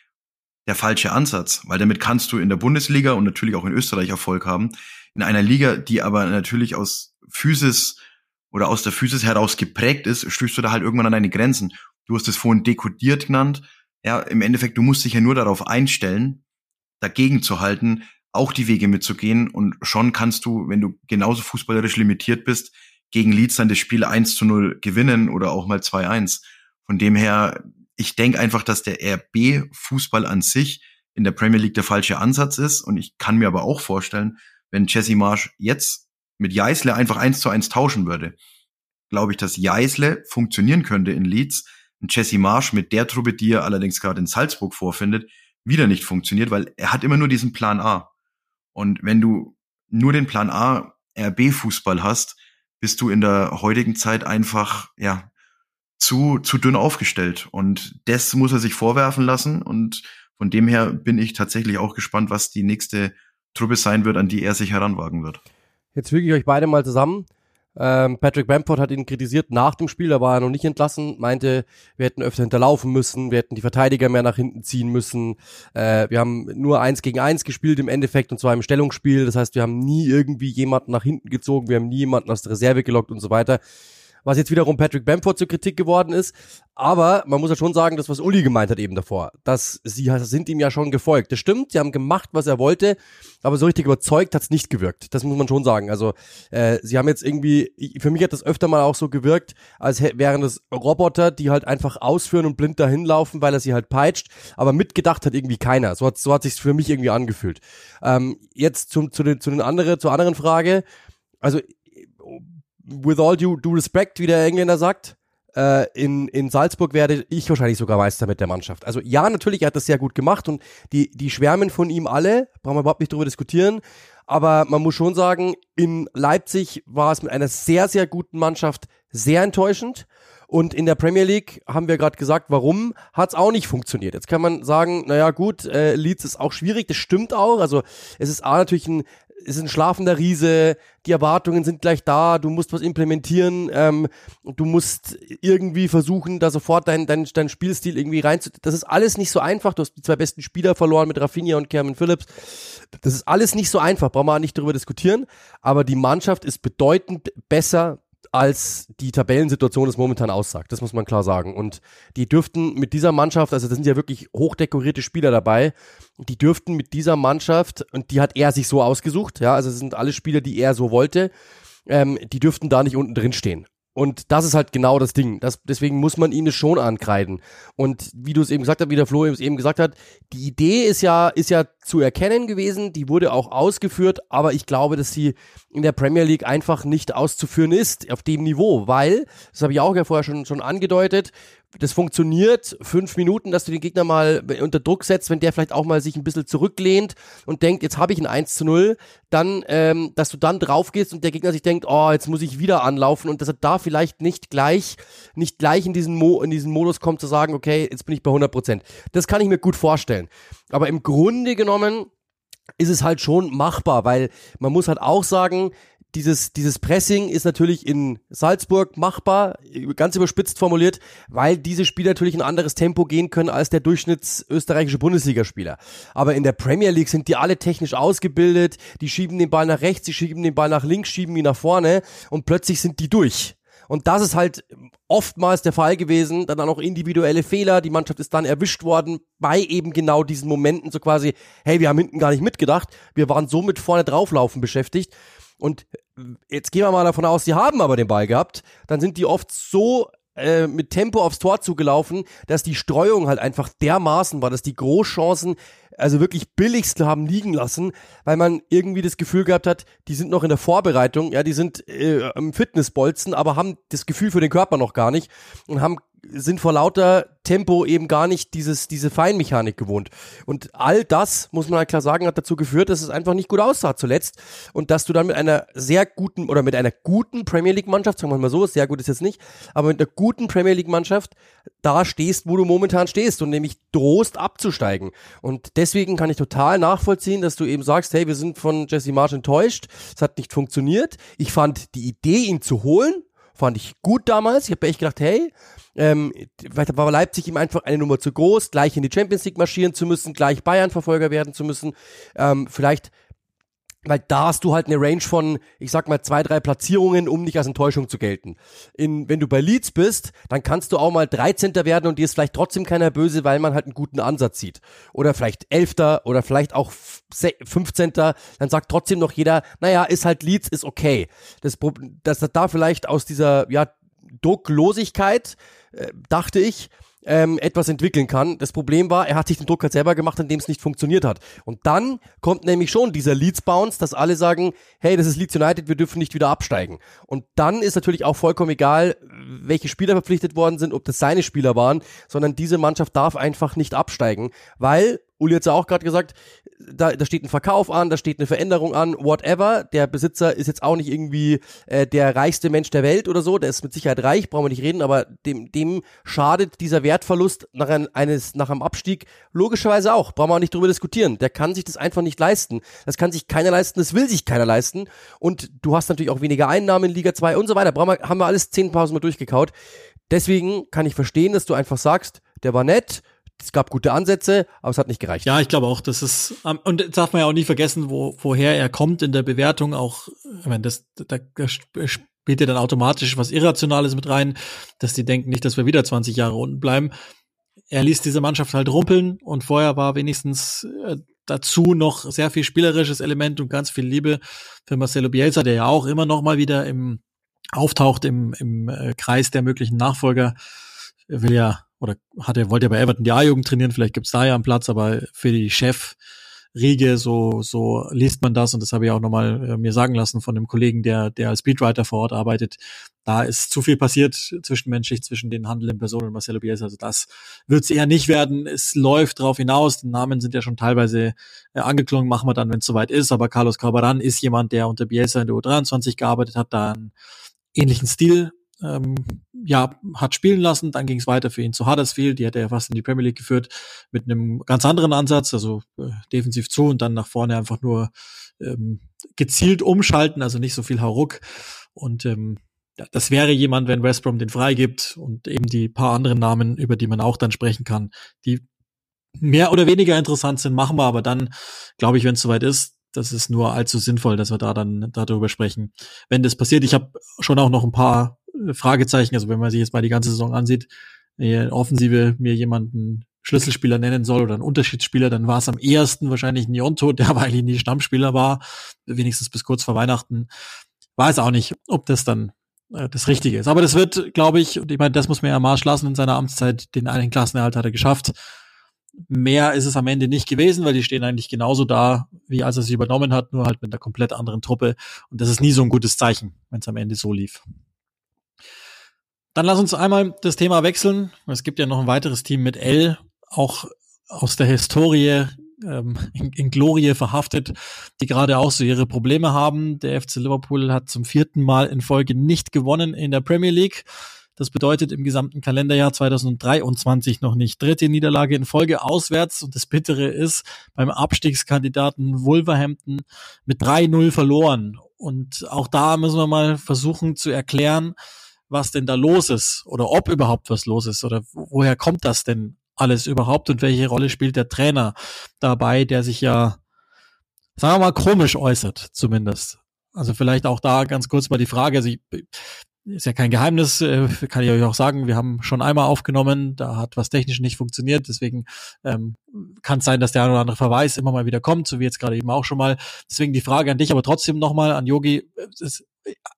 der falsche Ansatz? Weil damit kannst du in der Bundesliga und natürlich auch in Österreich Erfolg haben. In einer Liga, die aber natürlich aus Physis oder aus der Physis heraus geprägt ist, stößt du da halt irgendwann an deine Grenzen. Du hast es vorhin dekodiert genannt. Ja, im Endeffekt, du musst dich ja nur darauf einstellen, dagegen zu halten, auch die Wege mitzugehen und schon kannst du, wenn du genauso fußballerisch limitiert bist, gegen Leeds dann das Spiel 1 zu 0 gewinnen oder auch mal 2-1. Von dem her, ich denke einfach, dass der RB-Fußball an sich in der Premier League der falsche Ansatz ist und ich kann mir aber auch vorstellen, wenn Jesse Marsch jetzt mit Jeißle einfach eins zu eins tauschen würde, glaube ich, dass Jeißle funktionieren könnte in Leeds und Jesse Marsch mit der Truppe, die er allerdings gerade in Salzburg vorfindet, wieder nicht funktioniert, weil er hat immer nur diesen Plan A. Und wenn du nur den Plan A RB-Fußball hast, bist du in der heutigen Zeit einfach, ja, zu, zu dünn aufgestellt. Und das muss er sich vorwerfen lassen. Und von dem her bin ich tatsächlich auch gespannt, was die nächste Truppe sein wird, an die er sich heranwagen wird. Jetzt füge ich euch beide mal zusammen. Ähm, Patrick Bamford hat ihn kritisiert nach dem Spiel, da war er noch nicht entlassen, meinte, wir hätten öfter hinterlaufen müssen, wir hätten die Verteidiger mehr nach hinten ziehen müssen. Äh, wir haben nur eins gegen eins gespielt im Endeffekt und zwar im Stellungsspiel. Das heißt, wir haben nie irgendwie jemanden nach hinten gezogen, wir haben nie jemanden aus der Reserve gelockt und so weiter was jetzt wiederum Patrick Bamford zur Kritik geworden ist. Aber man muss ja schon sagen, das, was Uli gemeint hat eben davor, dass sie sind ihm ja schon gefolgt. Das stimmt, sie haben gemacht, was er wollte, aber so richtig überzeugt hat's nicht gewirkt. Das muss man schon sagen. Also äh, sie haben jetzt irgendwie, für mich hat das öfter mal auch so gewirkt, als wären das Roboter, die halt einfach ausführen und blind dahin laufen, weil er sie halt peitscht, aber mitgedacht hat irgendwie keiner. So hat, so hat sich's für mich irgendwie angefühlt. Ähm, jetzt zum, zu, den, zu den anderen, zur anderen Frage. Also with all due, due respect, wie der Engländer sagt, äh, in, in Salzburg werde ich wahrscheinlich sogar Meister mit der Mannschaft. Also ja, natürlich, er hat das sehr gut gemacht und die, die schwärmen von ihm alle, brauchen wir überhaupt nicht drüber diskutieren. Aber man muss schon sagen, in Leipzig war es mit einer sehr, sehr guten Mannschaft sehr enttäuschend. Und in der Premier League haben wir gerade gesagt, warum hat es auch nicht funktioniert. Jetzt kann man sagen, naja gut, äh, Leeds ist auch schwierig, das stimmt auch. Also es ist A natürlich ein ist ein schlafender Riese, die Erwartungen sind gleich da, du musst was implementieren, ähm, du musst irgendwie versuchen, da sofort dein, dein, dein Spielstil irgendwie rein zu. Das ist alles nicht so einfach. Du hast die zwei besten Spieler verloren mit Rafinha und Kerman Phillips. Das ist alles nicht so einfach, brauchen wir nicht darüber diskutieren. Aber die Mannschaft ist bedeutend besser als die Tabellensituation es momentan aussagt. Das muss man klar sagen. Und die dürften mit dieser Mannschaft, also da sind ja wirklich hochdekorierte Spieler dabei, die dürften mit dieser Mannschaft, und die hat er sich so ausgesucht, ja, also es sind alle Spieler, die er so wollte, ähm, die dürften da nicht unten drin stehen. Und das ist halt genau das Ding. Das, deswegen muss man ihnen schon ankreiden. Und wie du es eben gesagt hast, wie der Flo es eben gesagt hat, die Idee ist ja, ist ja zu erkennen gewesen, die wurde auch ausgeführt, aber ich glaube, dass sie in der Premier League einfach nicht auszuführen ist auf dem Niveau, weil, das habe ich auch ja vorher schon, schon angedeutet, das funktioniert, fünf Minuten, dass du den Gegner mal unter Druck setzt, wenn der vielleicht auch mal sich ein bisschen zurücklehnt und denkt, jetzt habe ich ein 1 zu 0, dann, ähm, dass du dann drauf gehst und der Gegner sich denkt, oh, jetzt muss ich wieder anlaufen und dass er da vielleicht nicht gleich, nicht gleich in diesen, Mo in diesen Modus kommt zu sagen, okay, jetzt bin ich bei 100 Prozent. Das kann ich mir gut vorstellen. Aber im Grunde genommen ist es halt schon machbar, weil man muss halt auch sagen, dieses, dieses Pressing ist natürlich in Salzburg machbar, ganz überspitzt formuliert, weil diese Spieler natürlich ein anderes Tempo gehen können als der durchschnittsösterreichische Bundesligaspieler. Aber in der Premier League sind die alle technisch ausgebildet, die schieben den Ball nach rechts, die schieben den Ball nach links, schieben ihn nach vorne und plötzlich sind die durch. Und das ist halt oftmals der Fall gewesen. Dann auch individuelle Fehler. Die Mannschaft ist dann erwischt worden bei eben genau diesen Momenten, so quasi, hey, wir haben hinten gar nicht mitgedacht. Wir waren so mit vorne drauflaufen beschäftigt. Und jetzt gehen wir mal davon aus, sie haben aber den Ball gehabt, dann sind die oft so äh, mit Tempo aufs Tor zugelaufen, dass die Streuung halt einfach dermaßen war, dass die Großchancen also wirklich billigste haben liegen lassen, weil man irgendwie das Gefühl gehabt hat, die sind noch in der Vorbereitung, ja, die sind äh, im Fitnessbolzen, aber haben das Gefühl für den Körper noch gar nicht und haben sind vor lauter Tempo eben gar nicht dieses, diese Feinmechanik gewohnt. Und all das, muss man halt klar sagen, hat dazu geführt, dass es einfach nicht gut aussah zuletzt. Und dass du dann mit einer sehr guten oder mit einer guten Premier League Mannschaft, sagen wir mal so, sehr gut ist jetzt nicht, aber mit einer guten Premier League Mannschaft da stehst, wo du momentan stehst und nämlich drohst abzusteigen. Und deswegen kann ich total nachvollziehen, dass du eben sagst, hey, wir sind von Jesse March enttäuscht, es hat nicht funktioniert. Ich fand die Idee, ihn zu holen, fand ich gut damals. Ich habe echt gedacht, hey, ähm, vielleicht war Leipzig ihm einfach eine Nummer zu groß, gleich in die Champions League marschieren zu müssen, gleich Bayern-Verfolger werden zu müssen. Ähm, vielleicht weil da hast du halt eine Range von, ich sag mal, zwei, drei Platzierungen, um nicht als Enttäuschung zu gelten. In, wenn du bei Leeds bist, dann kannst du auch mal 13. werden und dir ist vielleicht trotzdem keiner böse, weil man halt einen guten Ansatz sieht. Oder vielleicht 11. oder vielleicht auch 15. Dann sagt trotzdem noch jeder, naja, ist halt Leeds, ist okay. Das, dass da vielleicht aus dieser, ja, Drucklosigkeit, äh, dachte ich, ähm, etwas entwickeln kann. Das Problem war, er hat sich den Druck halt selber gemacht, indem es nicht funktioniert hat. Und dann kommt nämlich schon dieser Leeds Bounce, dass alle sagen, hey, das ist Leeds United, wir dürfen nicht wieder absteigen. Und dann ist natürlich auch vollkommen egal, welche Spieler verpflichtet worden sind, ob das seine Spieler waren, sondern diese Mannschaft darf einfach nicht absteigen, weil Uli hat ja auch gerade gesagt, da, da steht ein Verkauf an, da steht eine Veränderung an, whatever. Der Besitzer ist jetzt auch nicht irgendwie äh, der reichste Mensch der Welt oder so, der ist mit Sicherheit reich, brauchen wir nicht reden, aber dem, dem schadet dieser Wertverlust nach, ein, eines, nach einem Abstieg logischerweise auch, brauchen wir auch nicht drüber diskutieren. Der kann sich das einfach nicht leisten. Das kann sich keiner leisten, das will sich keiner leisten und du hast natürlich auch weniger Einnahmen in Liga 2 und so weiter. Brauchen wir, haben wir alles zehn Pausen mal durchgekaut. Deswegen kann ich verstehen, dass du einfach sagst, der war nett, es gab gute Ansätze, aber es hat nicht gereicht. Ja, ich glaube auch, das ist und das darf man ja auch nie vergessen, wo woher er kommt in der Bewertung. Auch, ich meine, das da, da spielt ja dann automatisch was Irrationales mit rein, dass die denken nicht, dass wir wieder 20 Jahre unten bleiben. Er ließ diese Mannschaft halt rumpeln und vorher war wenigstens äh, dazu noch sehr viel spielerisches Element und ganz viel Liebe für Marcelo Bielsa, der ja auch immer noch mal wieder im auftaucht im, im äh, Kreis der möglichen Nachfolger. Er will ja oder hat er, wollte ja bei Everton die A-Jugend trainieren, vielleicht gibt's da ja einen Platz, aber für die Chefriege, so, so liest man das. Und das habe ich auch nochmal äh, mir sagen lassen von einem Kollegen, der, der als Speedwriter vor Ort arbeitet. Da ist zu viel passiert zwischenmenschlich zwischen den handelnden Personen und Marcelo Bielsa, also das wird's eher nicht werden. Es läuft drauf hinaus, die Namen sind ja schon teilweise äh, angeklungen, machen wir dann, wenn es soweit ist, aber Carlos Carbaran ist jemand, der unter Bielsa in der U23 gearbeitet hat, da einen ähnlichen Stil ähm, ja, hat spielen lassen. Dann ging es weiter für ihn zu Huddersfield. Die hat er fast in die Premier League geführt mit einem ganz anderen Ansatz, also äh, defensiv zu und dann nach vorne einfach nur ähm, gezielt umschalten, also nicht so viel Hauruck. Und ähm, ja, das wäre jemand, wenn West Brom den freigibt und eben die paar anderen Namen, über die man auch dann sprechen kann, die mehr oder weniger interessant sind, machen wir aber dann, glaube ich, wenn es soweit ist, das ist nur allzu sinnvoll, dass wir da dann darüber sprechen. Wenn das passiert, ich habe schon auch noch ein paar Fragezeichen, also wenn man sich jetzt mal die ganze Saison ansieht, in Offensive mir jemanden Schlüsselspieler nennen soll oder einen Unterschiedsspieler, dann war es am ehesten wahrscheinlich Nionto, [laughs] der aber eigentlich nie Stammspieler war, wenigstens bis kurz vor Weihnachten. Weiß auch nicht, ob das dann äh, das Richtige ist. Aber das wird, glaube ich, und ich meine, das muss man ja Marsch lassen in seiner Amtszeit, den einen Klassenerhalt hat er geschafft. Mehr ist es am Ende nicht gewesen, weil die stehen eigentlich genauso da, wie als er sie übernommen hat, nur halt mit einer komplett anderen Truppe. Und das ist nie so ein gutes Zeichen, wenn es am Ende so lief. Dann lass uns einmal das Thema wechseln. Es gibt ja noch ein weiteres Team mit L, auch aus der Historie ähm, in, in Glorie verhaftet, die gerade auch so ihre Probleme haben. Der FC Liverpool hat zum vierten Mal in Folge nicht gewonnen in der Premier League. Das bedeutet im gesamten Kalenderjahr 2023 noch nicht. Dritte Niederlage in Folge auswärts. Und das Bittere ist, beim Abstiegskandidaten Wolverhampton mit 3-0 verloren. Und auch da müssen wir mal versuchen zu erklären, was denn da los ist oder ob überhaupt was los ist oder woher kommt das denn alles überhaupt und welche Rolle spielt der Trainer dabei, der sich ja, sagen wir mal, komisch äußert zumindest. Also vielleicht auch da ganz kurz mal die Frage, also ich, ist ja kein Geheimnis, äh, kann ich euch auch sagen, wir haben schon einmal aufgenommen, da hat was technisch nicht funktioniert, deswegen ähm, kann es sein, dass der ein oder andere Verweis immer mal wieder kommt, so wie jetzt gerade eben auch schon mal. Deswegen die Frage an dich, aber trotzdem nochmal an Yogi, es,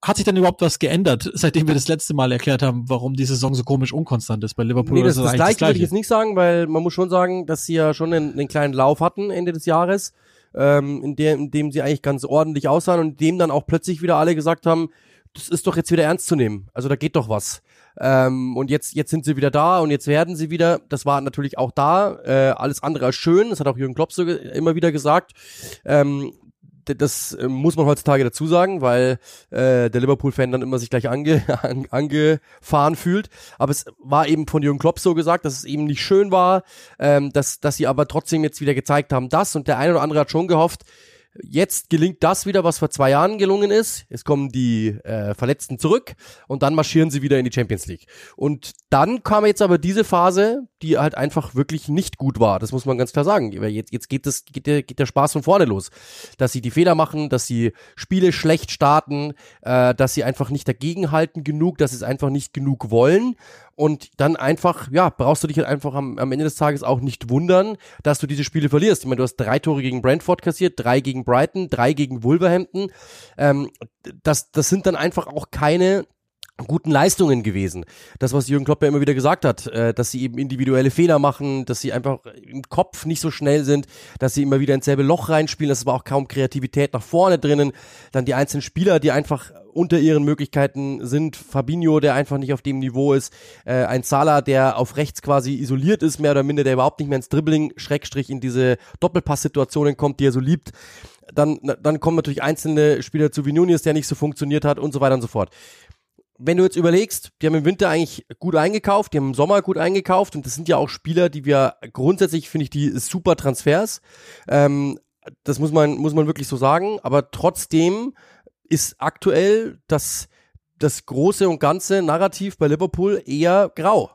hat sich dann überhaupt was geändert, seitdem wir das letzte Mal erklärt haben, warum die Saison so komisch unkonstant ist bei Liverpool? Nee, das, das, das, Gleiche, das Gleiche würde ich jetzt nicht sagen, weil man muss schon sagen, dass sie ja schon einen, einen kleinen Lauf hatten Ende des Jahres, ähm, in, der, in dem sie eigentlich ganz ordentlich aussahen und in dem dann auch plötzlich wieder alle gesagt haben, das ist doch jetzt wieder ernst zu nehmen. Also da geht doch was. Ähm, und jetzt, jetzt sind sie wieder da und jetzt werden sie wieder, das war natürlich auch da, äh, alles andere als schön, das hat auch Jürgen Klopp so immer wieder gesagt. Ähm, das äh, muss man heutzutage dazu sagen, weil äh, der Liverpool-Fan dann immer sich gleich ange, [laughs] an, angefahren fühlt. Aber es war eben von Jürgen Klopp so gesagt, dass es eben nicht schön war, ähm, dass, dass sie aber trotzdem jetzt wieder gezeigt haben, das und der eine oder andere hat schon gehofft, Jetzt gelingt das wieder, was vor zwei Jahren gelungen ist. Es kommen die äh, Verletzten zurück und dann marschieren sie wieder in die Champions League. Und dann kam jetzt aber diese Phase, die halt einfach wirklich nicht gut war. Das muss man ganz klar sagen. Jetzt, jetzt geht, das, geht, der, geht der Spaß von vorne los. Dass sie die Fehler machen, dass sie Spiele schlecht starten, äh, dass sie einfach nicht dagegenhalten genug, dass sie es einfach nicht genug wollen. Und dann einfach, ja, brauchst du dich halt einfach am, am Ende des Tages auch nicht wundern, dass du diese Spiele verlierst. Ich meine, du hast drei Tore gegen Brentford kassiert, drei gegen Brighton, drei gegen Wolverhampton. Ähm, das, das sind dann einfach auch keine guten Leistungen gewesen. Das, was Jürgen Klopp ja immer wieder gesagt hat, äh, dass sie eben individuelle Fehler machen, dass sie einfach im Kopf nicht so schnell sind, dass sie immer wieder ins selbe Loch reinspielen, das war auch kaum Kreativität nach vorne drinnen. Dann die einzelnen Spieler, die einfach unter ihren Möglichkeiten sind. Fabinho, der einfach nicht auf dem Niveau ist. Äh, ein Salah, der auf rechts quasi isoliert ist, mehr oder minder, der überhaupt nicht mehr ins Dribbling, Schrägstrich in diese Doppelpass-Situationen kommt, die er so liebt. Dann, dann kommen natürlich einzelne Spieler zu wie Nunez, der nicht so funktioniert hat und so weiter und so fort wenn du jetzt überlegst, die haben im Winter eigentlich gut eingekauft, die haben im Sommer gut eingekauft und das sind ja auch Spieler, die wir grundsätzlich, finde ich, die super Transfers. Ähm, das muss man, muss man wirklich so sagen. Aber trotzdem ist aktuell das, das große und ganze Narrativ bei Liverpool eher grau.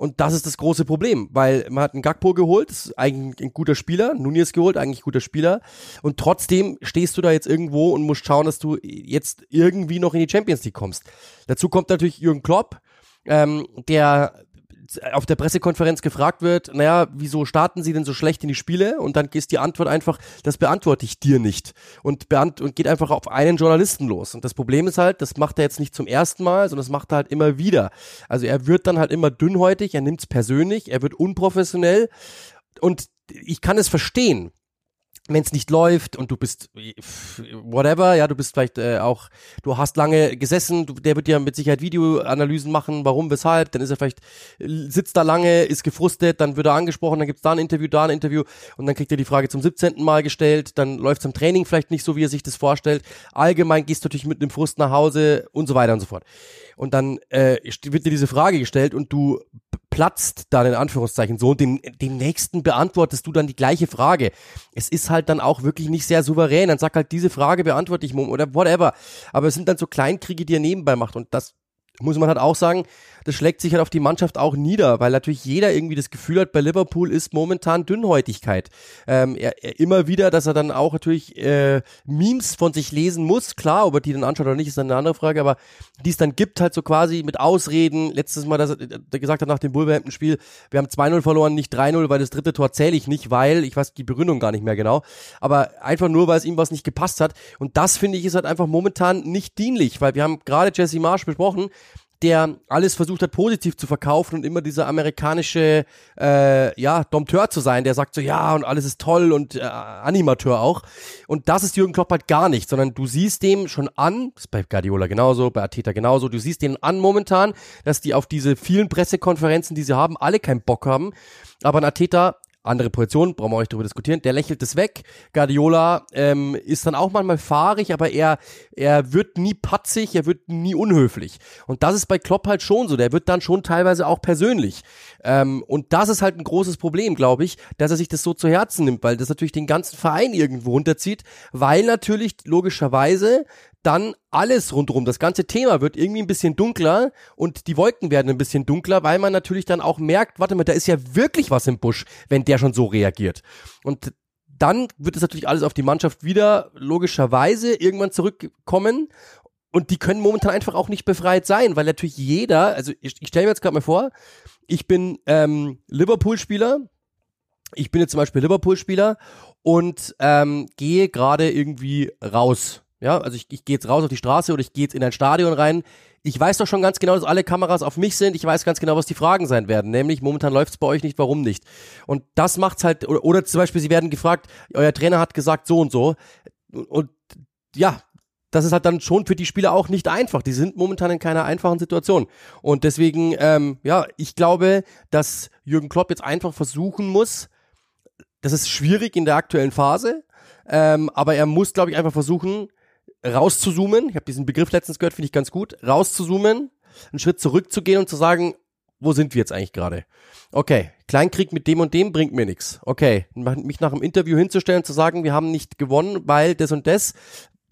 Und das ist das große Problem, weil man hat einen Gagpo geholt, ist eigentlich ein guter Spieler, Nunez geholt, eigentlich guter Spieler. Und trotzdem stehst du da jetzt irgendwo und musst schauen, dass du jetzt irgendwie noch in die Champions League kommst. Dazu kommt natürlich Jürgen Klopp, ähm, der auf der Pressekonferenz gefragt wird, naja, wieso starten Sie denn so schlecht in die Spiele? Und dann ist die Antwort einfach, das beantworte ich dir nicht. Und, beant und geht einfach auf einen Journalisten los. Und das Problem ist halt, das macht er jetzt nicht zum ersten Mal, sondern das macht er halt immer wieder. Also er wird dann halt immer dünnhäutig, er nimmt es persönlich, er wird unprofessionell. Und ich kann es verstehen, wenn es nicht läuft und du bist whatever, ja, du bist vielleicht äh, auch, du hast lange gesessen, du, der wird ja mit Sicherheit Videoanalysen machen, warum, weshalb, dann ist er vielleicht, sitzt da lange, ist gefrustet, dann wird er angesprochen, dann gibt's da ein Interview, da ein Interview und dann kriegt er die Frage zum 17. Mal gestellt, dann läuft's im Training vielleicht nicht so, wie er sich das vorstellt. Allgemein gehst du natürlich mit einem Frust nach Hause und so weiter und so fort. Und dann äh, wird dir diese Frage gestellt und du platzt dann in Anführungszeichen so und dem, dem nächsten beantwortest du dann die gleiche Frage. Es ist halt dann auch wirklich nicht sehr souverän. Dann sag halt diese Frage beantworte ich oder whatever. Aber es sind dann so Kleinkriege, die er nebenbei macht und das muss man halt auch sagen, das schlägt sich halt auf die Mannschaft auch nieder, weil natürlich jeder irgendwie das Gefühl hat, bei Liverpool ist momentan Dünnhäutigkeit. Ähm, er, er immer wieder, dass er dann auch natürlich äh, Memes von sich lesen muss, klar, ob er die dann anschaut oder nicht, ist dann eine andere Frage, aber die es dann gibt, halt so quasi mit Ausreden. Letztes Mal, dass er gesagt hat nach dem Wolverhampton-Spiel, wir haben 2-0 verloren, nicht 3-0, weil das dritte Tor zähle ich nicht, weil, ich weiß die Begründung gar nicht mehr genau, aber einfach nur, weil es ihm was nicht gepasst hat. Und das finde ich ist halt einfach momentan nicht dienlich, weil wir haben gerade Jesse Marsch besprochen, der alles versucht hat, positiv zu verkaufen und immer dieser amerikanische, äh, ja, Dompteur zu sein, der sagt so, ja, und alles ist toll und äh, Animateur auch. Und das ist Jürgen Klopp halt gar nicht, sondern du siehst dem schon an, ist bei Guardiola genauso, bei Ateta genauso, du siehst denen an momentan, dass die auf diese vielen Pressekonferenzen, die sie haben, alle keinen Bock haben. Aber ein Ateta andere Position, brauchen wir euch darüber diskutieren. Der lächelt es weg. Guardiola ähm, ist dann auch manchmal fahrig, aber er, er wird nie patzig, er wird nie unhöflich. Und das ist bei Klopp halt schon so. Der wird dann schon teilweise auch persönlich. Ähm, und das ist halt ein großes Problem, glaube ich, dass er sich das so zu Herzen nimmt, weil das natürlich den ganzen Verein irgendwo runterzieht, weil natürlich logischerweise dann alles rundherum, das ganze Thema wird irgendwie ein bisschen dunkler und die Wolken werden ein bisschen dunkler, weil man natürlich dann auch merkt, warte mal, da ist ja wirklich was im Busch, wenn der schon so reagiert. Und dann wird es natürlich alles auf die Mannschaft wieder logischerweise irgendwann zurückkommen und die können momentan einfach auch nicht befreit sein, weil natürlich jeder, also ich, ich stelle mir jetzt gerade mal vor, ich bin ähm, Liverpool-Spieler, ich bin jetzt zum Beispiel Liverpool-Spieler und ähm, gehe gerade irgendwie raus ja, also ich, ich gehe jetzt raus auf die Straße oder ich gehe jetzt in ein Stadion rein. Ich weiß doch schon ganz genau, dass alle Kameras auf mich sind. Ich weiß ganz genau, was die Fragen sein werden. Nämlich, momentan läuft's bei euch nicht, warum nicht? Und das macht's halt, oder, oder zum Beispiel, sie werden gefragt, euer Trainer hat gesagt so und so. Und ja, das ist halt dann schon für die Spieler auch nicht einfach. Die sind momentan in keiner einfachen Situation. Und deswegen, ähm, ja, ich glaube, dass Jürgen Klopp jetzt einfach versuchen muss, das ist schwierig in der aktuellen Phase, ähm, aber er muss, glaube ich, einfach versuchen, rauszuzoomen, ich habe diesen Begriff letztens gehört, finde ich ganz gut, rauszuzoomen, einen Schritt zurückzugehen und zu sagen, wo sind wir jetzt eigentlich gerade? Okay, Kleinkrieg mit dem und dem bringt mir nichts. Okay, mich nach dem Interview hinzustellen, zu sagen, wir haben nicht gewonnen, weil das und das,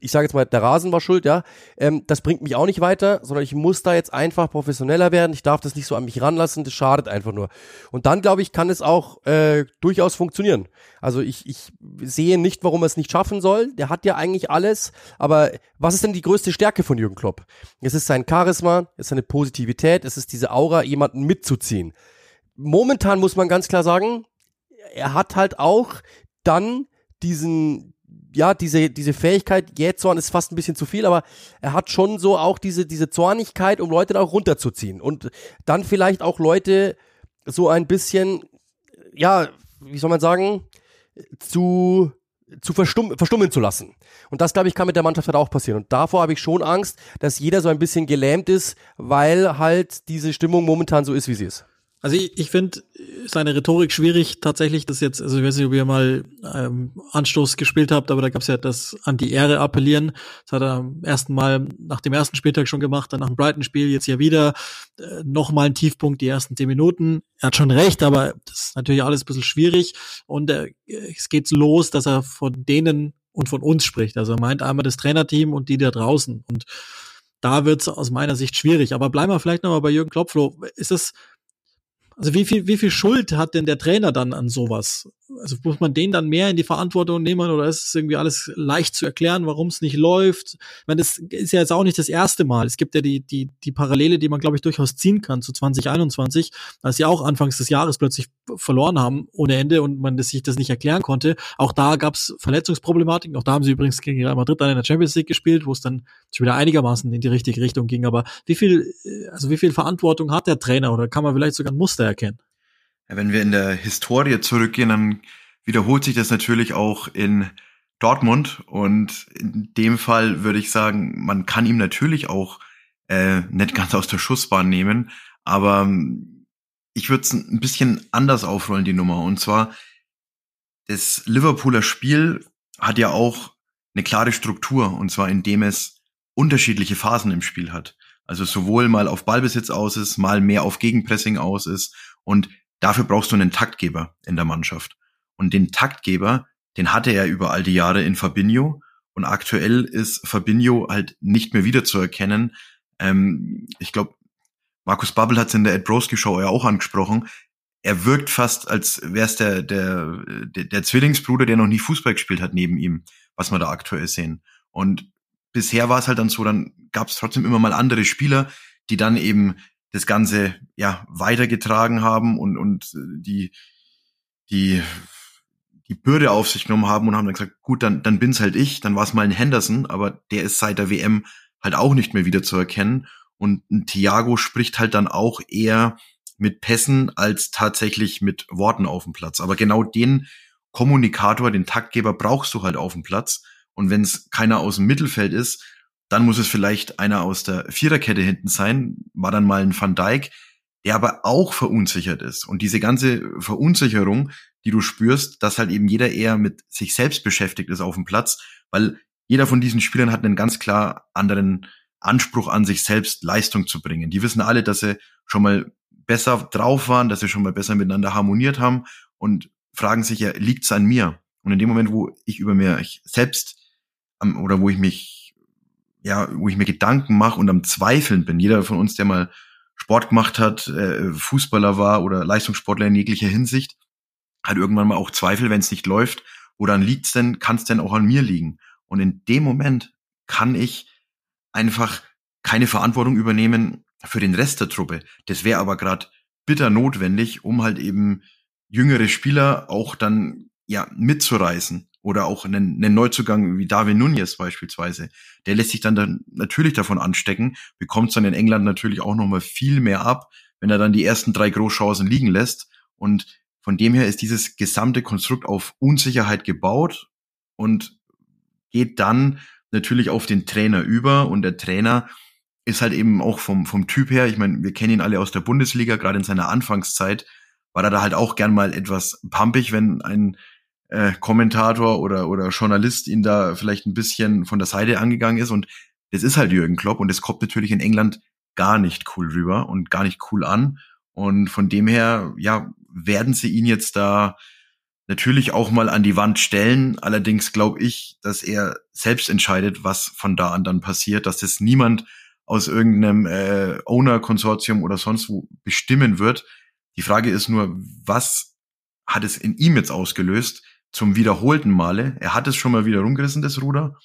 ich sage jetzt mal, der Rasen war schuld, ja, ähm, das bringt mich auch nicht weiter, sondern ich muss da jetzt einfach professioneller werden. Ich darf das nicht so an mich ranlassen, das schadet einfach nur. Und dann, glaube ich, kann es auch äh, durchaus funktionieren. Also ich, ich sehe nicht, warum er es nicht schaffen soll. Der hat ja eigentlich alles, aber was ist denn die größte Stärke von Jürgen Klopp? Es ist sein Charisma, es ist seine Positivität, es ist diese Aura, jemanden mitzuziehen. Momentan muss man ganz klar sagen, er hat halt auch dann diesen ja, diese, diese Fähigkeit, Jähzorn ist fast ein bisschen zu viel, aber er hat schon so auch diese, diese Zornigkeit, um Leute da auch runterzuziehen und dann vielleicht auch Leute so ein bisschen, ja, wie soll man sagen, zu, zu verstummen, verstummen zu lassen. Und das, glaube ich, kann mit der Mannschaft halt auch passieren. Und davor habe ich schon Angst, dass jeder so ein bisschen gelähmt ist, weil halt diese Stimmung momentan so ist, wie sie ist. Also ich, ich finde seine Rhetorik schwierig tatsächlich. Das jetzt, also ich weiß nicht, ob ihr mal ähm, Anstoß gespielt habt, aber da gab es ja das an die Ehre appellieren. Das hat er am ersten Mal nach dem ersten Spieltag schon gemacht, dann nach dem Brighton-Spiel jetzt ja wieder. Äh, Nochmal ein Tiefpunkt, die ersten zehn Minuten. Er hat schon recht, aber das ist natürlich alles ein bisschen schwierig. Und äh, es geht los, dass er von denen und von uns spricht. Also er meint einmal das Trainerteam und die da draußen. Und da wird es aus meiner Sicht schwierig. Aber bleiben wir vielleicht nochmal bei Jürgen Klopflo. Ist es also wie viel, wie viel Schuld hat denn der Trainer dann an sowas? Also muss man den dann mehr in die Verantwortung nehmen oder ist es irgendwie alles leicht zu erklären, warum es nicht läuft? Ich meine, das ist ja jetzt auch nicht das erste Mal. Es gibt ja die, die, die Parallele, die man, glaube ich, durchaus ziehen kann zu 2021, als sie auch anfangs des Jahres plötzlich verloren haben ohne Ende und man das, sich das nicht erklären konnte. Auch da gab es Verletzungsproblematiken. Auch da haben sie übrigens gegen Real Madrid dann in der Champions League gespielt, wo es dann schon wieder einigermaßen in die richtige Richtung ging. Aber wie viel, also wie viel Verantwortung hat der Trainer oder kann man vielleicht sogar ein Muster erkennen? Wenn wir in der Historie zurückgehen, dann wiederholt sich das natürlich auch in Dortmund. Und in dem Fall würde ich sagen, man kann ihm natürlich auch äh, nicht ganz aus der Schussbahn nehmen. Aber ähm, ich würde es ein bisschen anders aufrollen, die Nummer. Und zwar, das Liverpooler Spiel hat ja auch eine klare Struktur. Und zwar indem es unterschiedliche Phasen im Spiel hat. Also sowohl mal auf Ballbesitz aus ist, mal mehr auf Gegenpressing aus ist. Und Dafür brauchst du einen Taktgeber in der Mannschaft. Und den Taktgeber, den hatte er über all die Jahre in Fabinho. Und aktuell ist Fabinho halt nicht mehr wiederzuerkennen. Ähm, ich glaube, Markus Babbel hat es in der Ed Broski Show ja auch angesprochen. Er wirkt fast, als wäre es der, der, der, der Zwillingsbruder, der noch nie Fußball gespielt hat neben ihm, was wir da aktuell sehen. Und bisher war es halt dann so, dann gab es trotzdem immer mal andere Spieler, die dann eben das Ganze ja weitergetragen haben und, und die, die, die Bürde auf sich genommen haben und haben dann gesagt, gut, dann, dann bin's halt ich, dann war es mal ein Henderson, aber der ist seit der WM halt auch nicht mehr wieder zu erkennen. Und ein Thiago spricht halt dann auch eher mit Pässen als tatsächlich mit Worten auf dem Platz. Aber genau den Kommunikator, den Taktgeber brauchst du halt auf dem Platz. Und wenn es keiner aus dem Mittelfeld ist, dann muss es vielleicht einer aus der Viererkette hinten sein, war dann mal ein Van Dijk, der aber auch verunsichert ist. Und diese ganze Verunsicherung, die du spürst, dass halt eben jeder eher mit sich selbst beschäftigt ist auf dem Platz, weil jeder von diesen Spielern hat einen ganz klar anderen Anspruch an sich selbst, Leistung zu bringen. Die wissen alle, dass sie schon mal besser drauf waren, dass sie schon mal besser miteinander harmoniert haben und fragen sich ja, liegt's an mir? Und in dem Moment, wo ich über mir selbst oder wo ich mich ja, wo ich mir Gedanken mache und am Zweifeln bin. Jeder von uns, der mal Sport gemacht hat, äh, Fußballer war oder Leistungssportler in jeglicher Hinsicht, hat irgendwann mal auch Zweifel, wenn es nicht läuft. Woran liegt's denn? Kann es denn auch an mir liegen? Und in dem Moment kann ich einfach keine Verantwortung übernehmen für den Rest der Truppe. Das wäre aber gerade bitter notwendig, um halt eben jüngere Spieler auch dann ja mitzureißen. Oder auch einen, einen Neuzugang wie Darwin Nunez beispielsweise. Der lässt sich dann, dann natürlich davon anstecken, bekommt dann in England natürlich auch nochmal viel mehr ab, wenn er dann die ersten drei Großchancen liegen lässt. Und von dem her ist dieses gesamte Konstrukt auf Unsicherheit gebaut und geht dann natürlich auf den Trainer über. Und der Trainer ist halt eben auch vom, vom Typ her, ich meine, wir kennen ihn alle aus der Bundesliga, gerade in seiner Anfangszeit, war er da halt auch gern mal etwas pumpig, wenn ein äh, Kommentator oder, oder Journalist ihn da vielleicht ein bisschen von der Seite angegangen ist. Und das ist halt Jürgen Klopp und das kommt natürlich in England gar nicht cool rüber und gar nicht cool an. Und von dem her, ja, werden sie ihn jetzt da natürlich auch mal an die Wand stellen. Allerdings glaube ich, dass er selbst entscheidet, was von da an dann passiert, dass das niemand aus irgendeinem äh, Owner-Konsortium oder sonst wo bestimmen wird. Die Frage ist nur, was hat es in ihm jetzt ausgelöst, zum wiederholten Male. Er hat es schon mal wieder rumgerissen, das Ruder.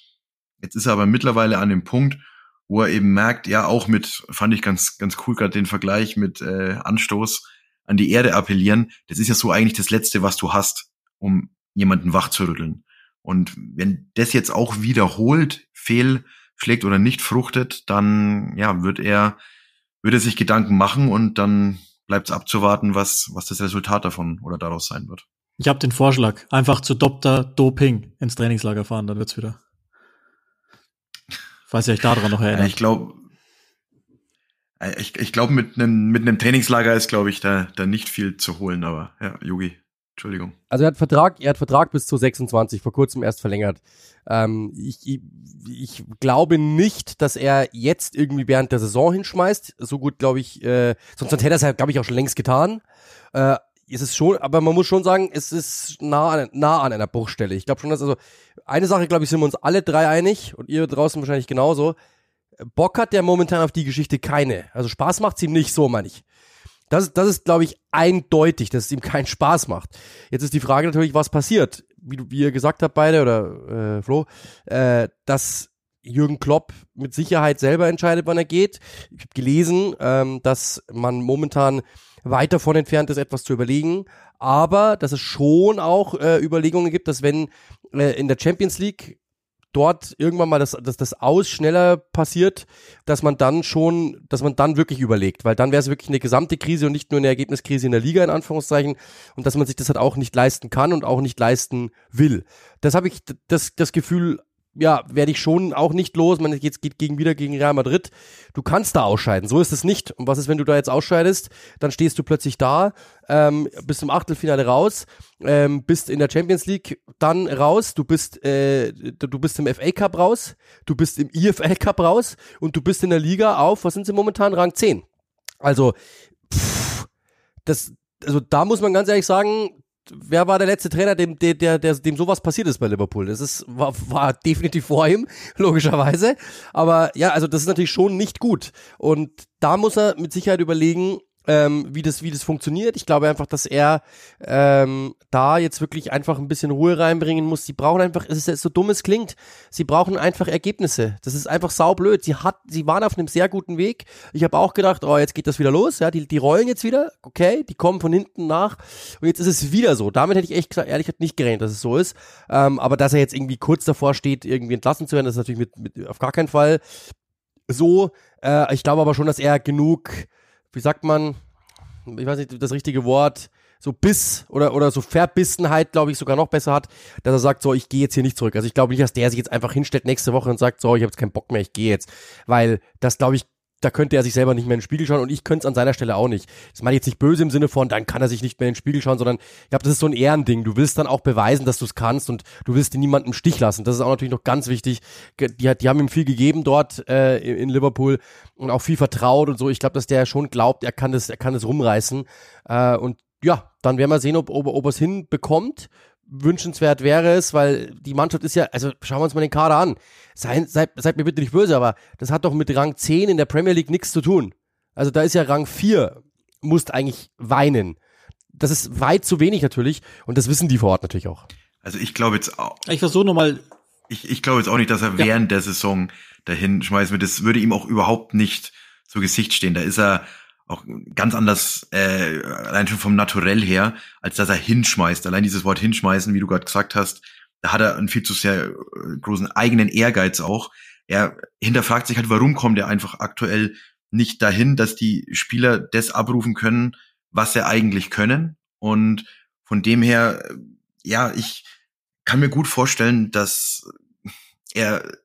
Jetzt ist er aber mittlerweile an dem Punkt, wo er eben merkt, ja, auch mit, fand ich ganz, ganz cool gerade den Vergleich mit äh, Anstoß an die Erde appellieren. Das ist ja so eigentlich das Letzte, was du hast, um jemanden wach zu rütteln. Und wenn das jetzt auch wiederholt fehlschlägt oder nicht fruchtet, dann ja, wird er, würde sich Gedanken machen und dann bleibt es abzuwarten, was, was das Resultat davon oder daraus sein wird. Ich habe den Vorschlag, einfach zu Dr. Doping ins Trainingslager fahren, dann wird's wieder. Falls ihr euch daran noch erinnert. Ich glaube, ich, ich glaube, mit einem mit einem Trainingslager ist, glaube ich, da, da nicht viel zu holen, aber ja, Yogi, Entschuldigung. Also er hat Vertrag, er hat Vertrag bis zu 26, vor kurzem erst verlängert. Ähm, ich, ich, ich glaube nicht, dass er jetzt irgendwie während der Saison hinschmeißt. So gut, glaube ich, äh, sonst hätte er es ja, glaube ich, auch schon längst getan. Äh, ist es schon, aber man muss schon sagen, es ist nah an, nah an einer Bruchstelle. Ich glaube schon, dass also eine Sache, glaube ich, sind wir uns alle drei einig und ihr draußen wahrscheinlich genauso. Bock hat der momentan auf die Geschichte keine. Also Spaß macht's ihm nicht, so meine ich. Das, das ist, glaube ich, eindeutig, dass es ihm keinen Spaß macht. Jetzt ist die Frage natürlich, was passiert. Wie, wie ihr gesagt habt beide oder äh, Flo, äh, dass Jürgen Klopp mit Sicherheit selber entscheidet, wann er geht. Ich habe gelesen, ähm, dass man momentan weit davon entfernt ist, etwas zu überlegen, aber dass es schon auch äh, Überlegungen gibt, dass wenn äh, in der Champions League dort irgendwann mal das, das, das Aus schneller passiert, dass man dann schon, dass man dann wirklich überlegt, weil dann wäre es wirklich eine gesamte Krise und nicht nur eine Ergebniskrise in der Liga in Anführungszeichen. Und dass man sich das halt auch nicht leisten kann und auch nicht leisten will. Das habe ich das, das Gefühl ja, werde ich schon auch nicht los. Man jetzt geht gegen wieder gegen Real Madrid. Du kannst da ausscheiden. So ist es nicht. Und was ist, wenn du da jetzt ausscheidest? Dann stehst du plötzlich da, ähm, bist im Achtelfinale raus, ähm, bist in der Champions League dann raus. Du bist, äh, du bist im FA Cup raus, du bist im IFL Cup raus und du bist in der Liga auf. Was sind sie momentan? Rang 10. Also, pff, das, also da muss man ganz ehrlich sagen, wer war der letzte Trainer, dem, der, der, der, dem sowas passiert ist bei Liverpool? Das ist, war, war definitiv vor ihm, [laughs] logischerweise. Aber ja, also das ist natürlich schon nicht gut. Und da muss er mit Sicherheit überlegen, ähm, wie das wie das funktioniert. Ich glaube einfach, dass er ähm, da jetzt wirklich einfach ein bisschen Ruhe reinbringen muss. Sie brauchen einfach, es ist so dumm es klingt, sie brauchen einfach Ergebnisse. Das ist einfach saublöd. Sie hat, sie waren auf einem sehr guten Weg. Ich habe auch gedacht, oh jetzt geht das wieder los. Ja, die die rollen jetzt wieder. Okay, die kommen von hinten nach und jetzt ist es wieder so. Damit hätte ich echt ehrlich gesagt nicht gerechnet, dass es so ist. Ähm, aber dass er jetzt irgendwie kurz davor steht, irgendwie entlassen zu werden, das ist natürlich mit, mit auf gar keinen Fall so. Äh, ich glaube aber schon, dass er genug wie sagt man, ich weiß nicht das richtige Wort, so Biss oder, oder so Verbissenheit, glaube ich, sogar noch besser hat, dass er sagt, so, ich gehe jetzt hier nicht zurück. Also ich glaube nicht, dass der sich jetzt einfach hinstellt nächste Woche und sagt, so, ich habe jetzt keinen Bock mehr, ich gehe jetzt. Weil das, glaube ich, da könnte er sich selber nicht mehr in den Spiegel schauen und ich könnte es an seiner Stelle auch nicht. Das meine ich jetzt nicht böse im Sinne von, dann kann er sich nicht mehr in den Spiegel schauen, sondern ich glaube, das ist so ein Ehrending. Du willst dann auch beweisen, dass du es kannst und du willst dir niemanden im Stich lassen. Das ist auch natürlich noch ganz wichtig. Die, die haben ihm viel gegeben dort äh, in Liverpool und auch viel vertraut und so. Ich glaube, dass der schon glaubt, er kann das, er kann das rumreißen. Äh, und ja, dann werden wir sehen, ob, ob, ob er es hinbekommt wünschenswert wäre es, weil die Mannschaft ist ja, also schauen wir uns mal den Kader an. Seid, seid, seid mir bitte nicht böse, aber das hat doch mit Rang 10 in der Premier League nichts zu tun. Also da ist ja Rang 4, musst eigentlich weinen. Das ist weit zu wenig natürlich und das wissen die vor Ort natürlich auch. Also ich glaube jetzt auch. Ich versuche nochmal. Ich, ich glaube jetzt auch nicht, dass er ja. während der Saison dahin schmeißen wird. Das würde ihm auch überhaupt nicht zu Gesicht stehen. Da ist er auch ganz anders, äh, allein schon vom Naturell her, als dass er hinschmeißt. Allein dieses Wort hinschmeißen, wie du gerade gesagt hast, da hat er einen viel zu sehr äh, großen eigenen Ehrgeiz auch. Er hinterfragt sich halt, warum kommt er einfach aktuell nicht dahin, dass die Spieler das abrufen können, was sie eigentlich können. Und von dem her, äh, ja, ich kann mir gut vorstellen, dass er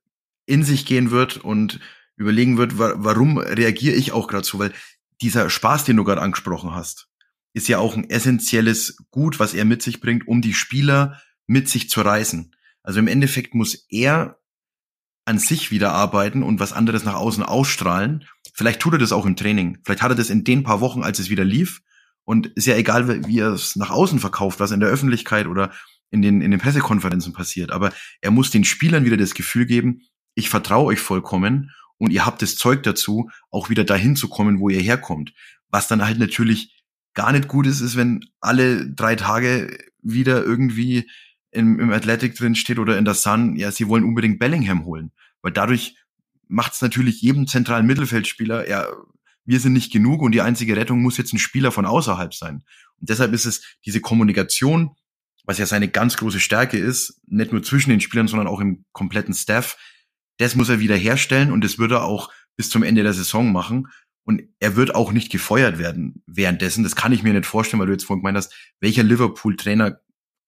in sich gehen wird und überlegen wird, warum reagiere ich auch gerade so, weil dieser Spaß, den du gerade angesprochen hast, ist ja auch ein essentielles Gut, was er mit sich bringt, um die Spieler mit sich zu reißen. Also im Endeffekt muss er an sich wieder arbeiten und was anderes nach außen ausstrahlen. Vielleicht tut er das auch im Training. Vielleicht hat er das in den paar Wochen, als es wieder lief. Und ist ja egal, wie er es nach außen verkauft, was in der Öffentlichkeit oder in den, in den Pressekonferenzen passiert. Aber er muss den Spielern wieder das Gefühl geben, ich vertraue euch vollkommen und ihr habt das Zeug dazu, auch wieder dahin zu kommen, wo ihr herkommt. Was dann halt natürlich gar nicht gut ist, ist, wenn alle drei Tage wieder irgendwie im, im Athletic drin steht oder in der Sun, ja, sie wollen unbedingt Bellingham holen. Weil dadurch macht es natürlich jedem zentralen Mittelfeldspieler, ja, wir sind nicht genug und die einzige Rettung muss jetzt ein Spieler von außerhalb sein. Und deshalb ist es diese Kommunikation, was ja seine ganz große Stärke ist, nicht nur zwischen den Spielern, sondern auch im kompletten Staff, das muss er wieder herstellen und das wird er auch bis zum Ende der Saison machen. Und er wird auch nicht gefeuert werden währenddessen. Das kann ich mir nicht vorstellen, weil du jetzt vorhin gemeint hast, welcher Liverpool-Trainer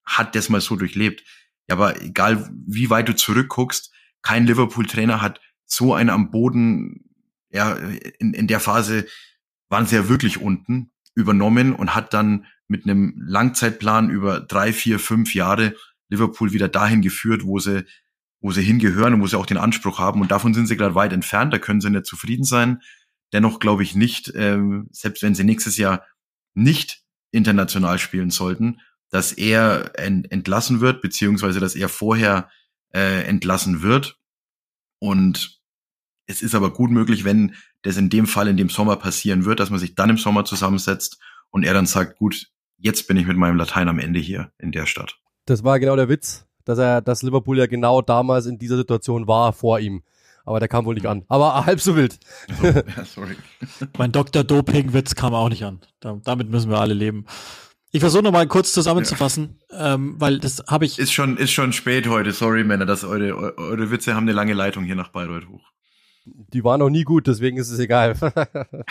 hat das mal so durchlebt. Ja, aber egal, wie weit du zurückguckst, kein Liverpool-Trainer hat so einen am Boden, ja, in, in der Phase waren sie ja wirklich unten übernommen und hat dann mit einem Langzeitplan über drei, vier, fünf Jahre Liverpool wieder dahin geführt, wo sie, wo sie hingehören und wo sie auch den Anspruch haben. Und davon sind sie gerade weit entfernt. Da können sie nicht zufrieden sein. Dennoch glaube ich nicht, ähm, selbst wenn sie nächstes Jahr nicht international spielen sollten, dass er ent entlassen wird, beziehungsweise dass er vorher äh, entlassen wird. Und es ist aber gut möglich, wenn das in dem Fall in dem Sommer passieren wird, dass man sich dann im Sommer zusammensetzt und er dann sagt, gut, jetzt bin ich mit meinem Latein am Ende hier in der Stadt. Das war genau der Witz, dass er, dass Liverpool ja genau damals in dieser Situation war vor ihm aber der kam wohl nicht an. Aber halb so wild. So, ja, [laughs] sorry. mein Dr. Doping-Witz kam auch nicht an. Da, damit müssen wir alle leben. Ich versuche noch mal kurz zusammenzufassen, ja. ähm, weil das habe ich. Ist schon, ist schon spät heute. Sorry, Männer, dass eure, eure Witze haben eine lange Leitung hier nach Bayreuth hoch. Die waren noch nie gut, deswegen ist es egal. [laughs]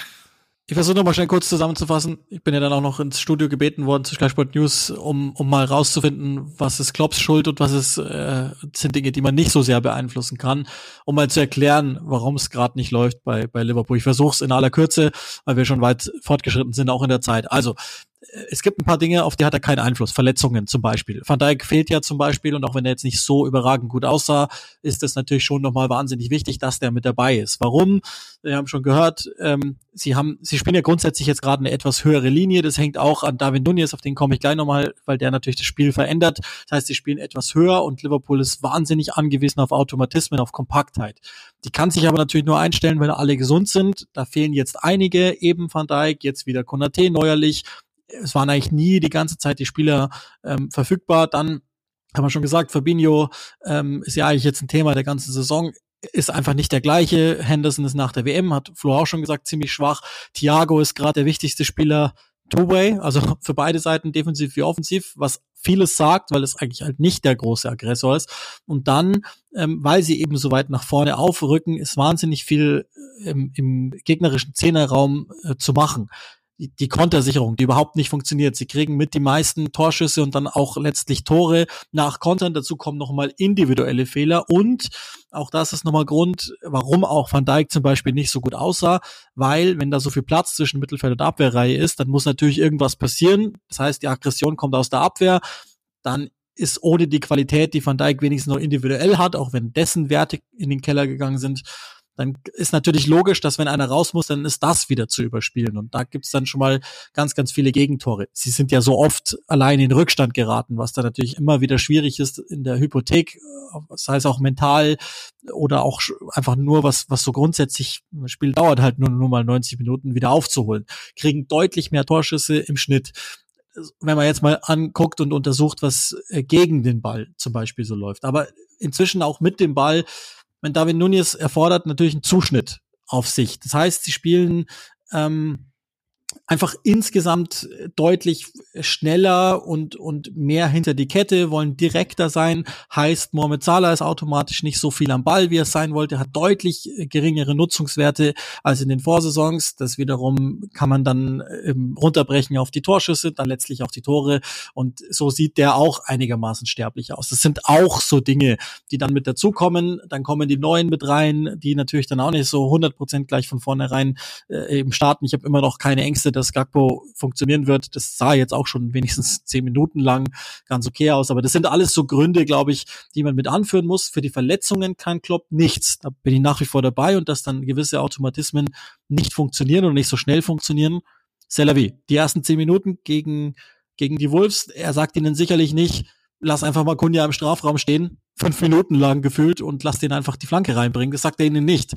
Ich versuche nochmal schnell kurz zusammenzufassen. Ich bin ja dann auch noch ins Studio gebeten worden zu Sky Sport News, um, um mal rauszufinden, was ist Klopps Schuld und was ist, äh, sind Dinge, die man nicht so sehr beeinflussen kann, um mal zu erklären, warum es gerade nicht läuft bei, bei Liverpool. Ich versuche es in aller Kürze, weil wir schon weit fortgeschritten sind, auch in der Zeit. Also, es gibt ein paar Dinge, auf die hat er keinen Einfluss. Verletzungen zum Beispiel. Van Dijk fehlt ja zum Beispiel und auch wenn er jetzt nicht so überragend gut aussah, ist es natürlich schon nochmal wahnsinnig wichtig, dass der mit dabei ist. Warum? Wir haben schon gehört, ähm, sie haben, sie spielen ja grundsätzlich jetzt gerade eine etwas höhere Linie. Das hängt auch an Darwin Nunez, auf den komme ich gleich nochmal, weil der natürlich das Spiel verändert. Das heißt, sie spielen etwas höher und Liverpool ist wahnsinnig angewiesen auf Automatismen, auf Kompaktheit. Die kann sich aber natürlich nur einstellen, wenn alle gesund sind. Da fehlen jetzt einige, eben Van Dijk, jetzt wieder Konate neuerlich es waren eigentlich nie die ganze Zeit die Spieler ähm, verfügbar. Dann haben wir schon gesagt, Fabinho ähm, ist ja eigentlich jetzt ein Thema der ganzen Saison ist einfach nicht der gleiche. Henderson ist nach der WM, hat Flo auch schon gesagt, ziemlich schwach. Thiago ist gerade der wichtigste Spieler Two-Way, also [laughs] für beide Seiten, defensiv wie offensiv, was vieles sagt, weil es eigentlich halt nicht der große Aggressor ist. Und dann, ähm, weil sie eben so weit nach vorne aufrücken, ist wahnsinnig viel ähm, im gegnerischen Zehnerraum äh, zu machen die Kontersicherung, die überhaupt nicht funktioniert. Sie kriegen mit die meisten Torschüsse und dann auch letztlich Tore nach Kontern. Dazu kommen nochmal individuelle Fehler und auch das ist nochmal Grund, warum auch Van Dijk zum Beispiel nicht so gut aussah, weil wenn da so viel Platz zwischen Mittelfeld und Abwehrreihe ist, dann muss natürlich irgendwas passieren. Das heißt, die Aggression kommt aus der Abwehr, dann ist ohne die Qualität, die Van Dijk wenigstens noch individuell hat, auch wenn dessen Werte in den Keller gegangen sind, dann ist natürlich logisch, dass wenn einer raus muss, dann ist das wieder zu überspielen. Und da gibt's dann schon mal ganz, ganz viele Gegentore. Sie sind ja so oft allein in Rückstand geraten, was da natürlich immer wieder schwierig ist in der Hypothek, sei es auch mental oder auch einfach nur was, was so grundsätzlich, das Spiel dauert halt nur, nur mal 90 Minuten wieder aufzuholen, kriegen deutlich mehr Torschüsse im Schnitt wenn man jetzt mal anguckt und untersucht, was äh, gegen den Ball zum Beispiel so läuft. Aber inzwischen auch mit dem Ball wenn David Nunez erfordert natürlich einen Zuschnitt auf sich. Das heißt, sie spielen ähm, einfach insgesamt deutlich schneller und, und mehr hinter die Kette, wollen direkter sein. Heißt, Mohamed Salah ist automatisch nicht so viel am Ball, wie er sein wollte, hat deutlich geringere Nutzungswerte als in den Vorsaisons. Das wiederum kann man dann ähm, runterbrechen auf die Torschüsse, dann letztlich auf die Tore. Und so sieht der auch einigermaßen sterblich aus. Das sind auch so Dinge, die dann mit dazukommen. Dann kommen die Neuen mit rein, die natürlich dann auch nicht so 100 Prozent gleich von vornherein äh, eben starten. Ich habe immer noch keine Ängste, dass Gakpo funktionieren wird. Das sah jetzt auch schon wenigstens [laughs] zehn Minuten lang ganz okay aus. Aber das sind alles so Gründe, glaube ich, die man mit anführen muss. Für die Verletzungen kann Klopp nichts. Da bin ich nach wie vor dabei und dass dann gewisse Automatismen nicht funktionieren und nicht so schnell funktionieren. Selavi, die ersten zehn Minuten gegen, gegen die Wolves, er sagt ihnen sicherlich nicht, lass einfach mal Kunja im Strafraum stehen, fünf Minuten lang gefühlt und lass den einfach die Flanke reinbringen. Das sagt er ihnen nicht.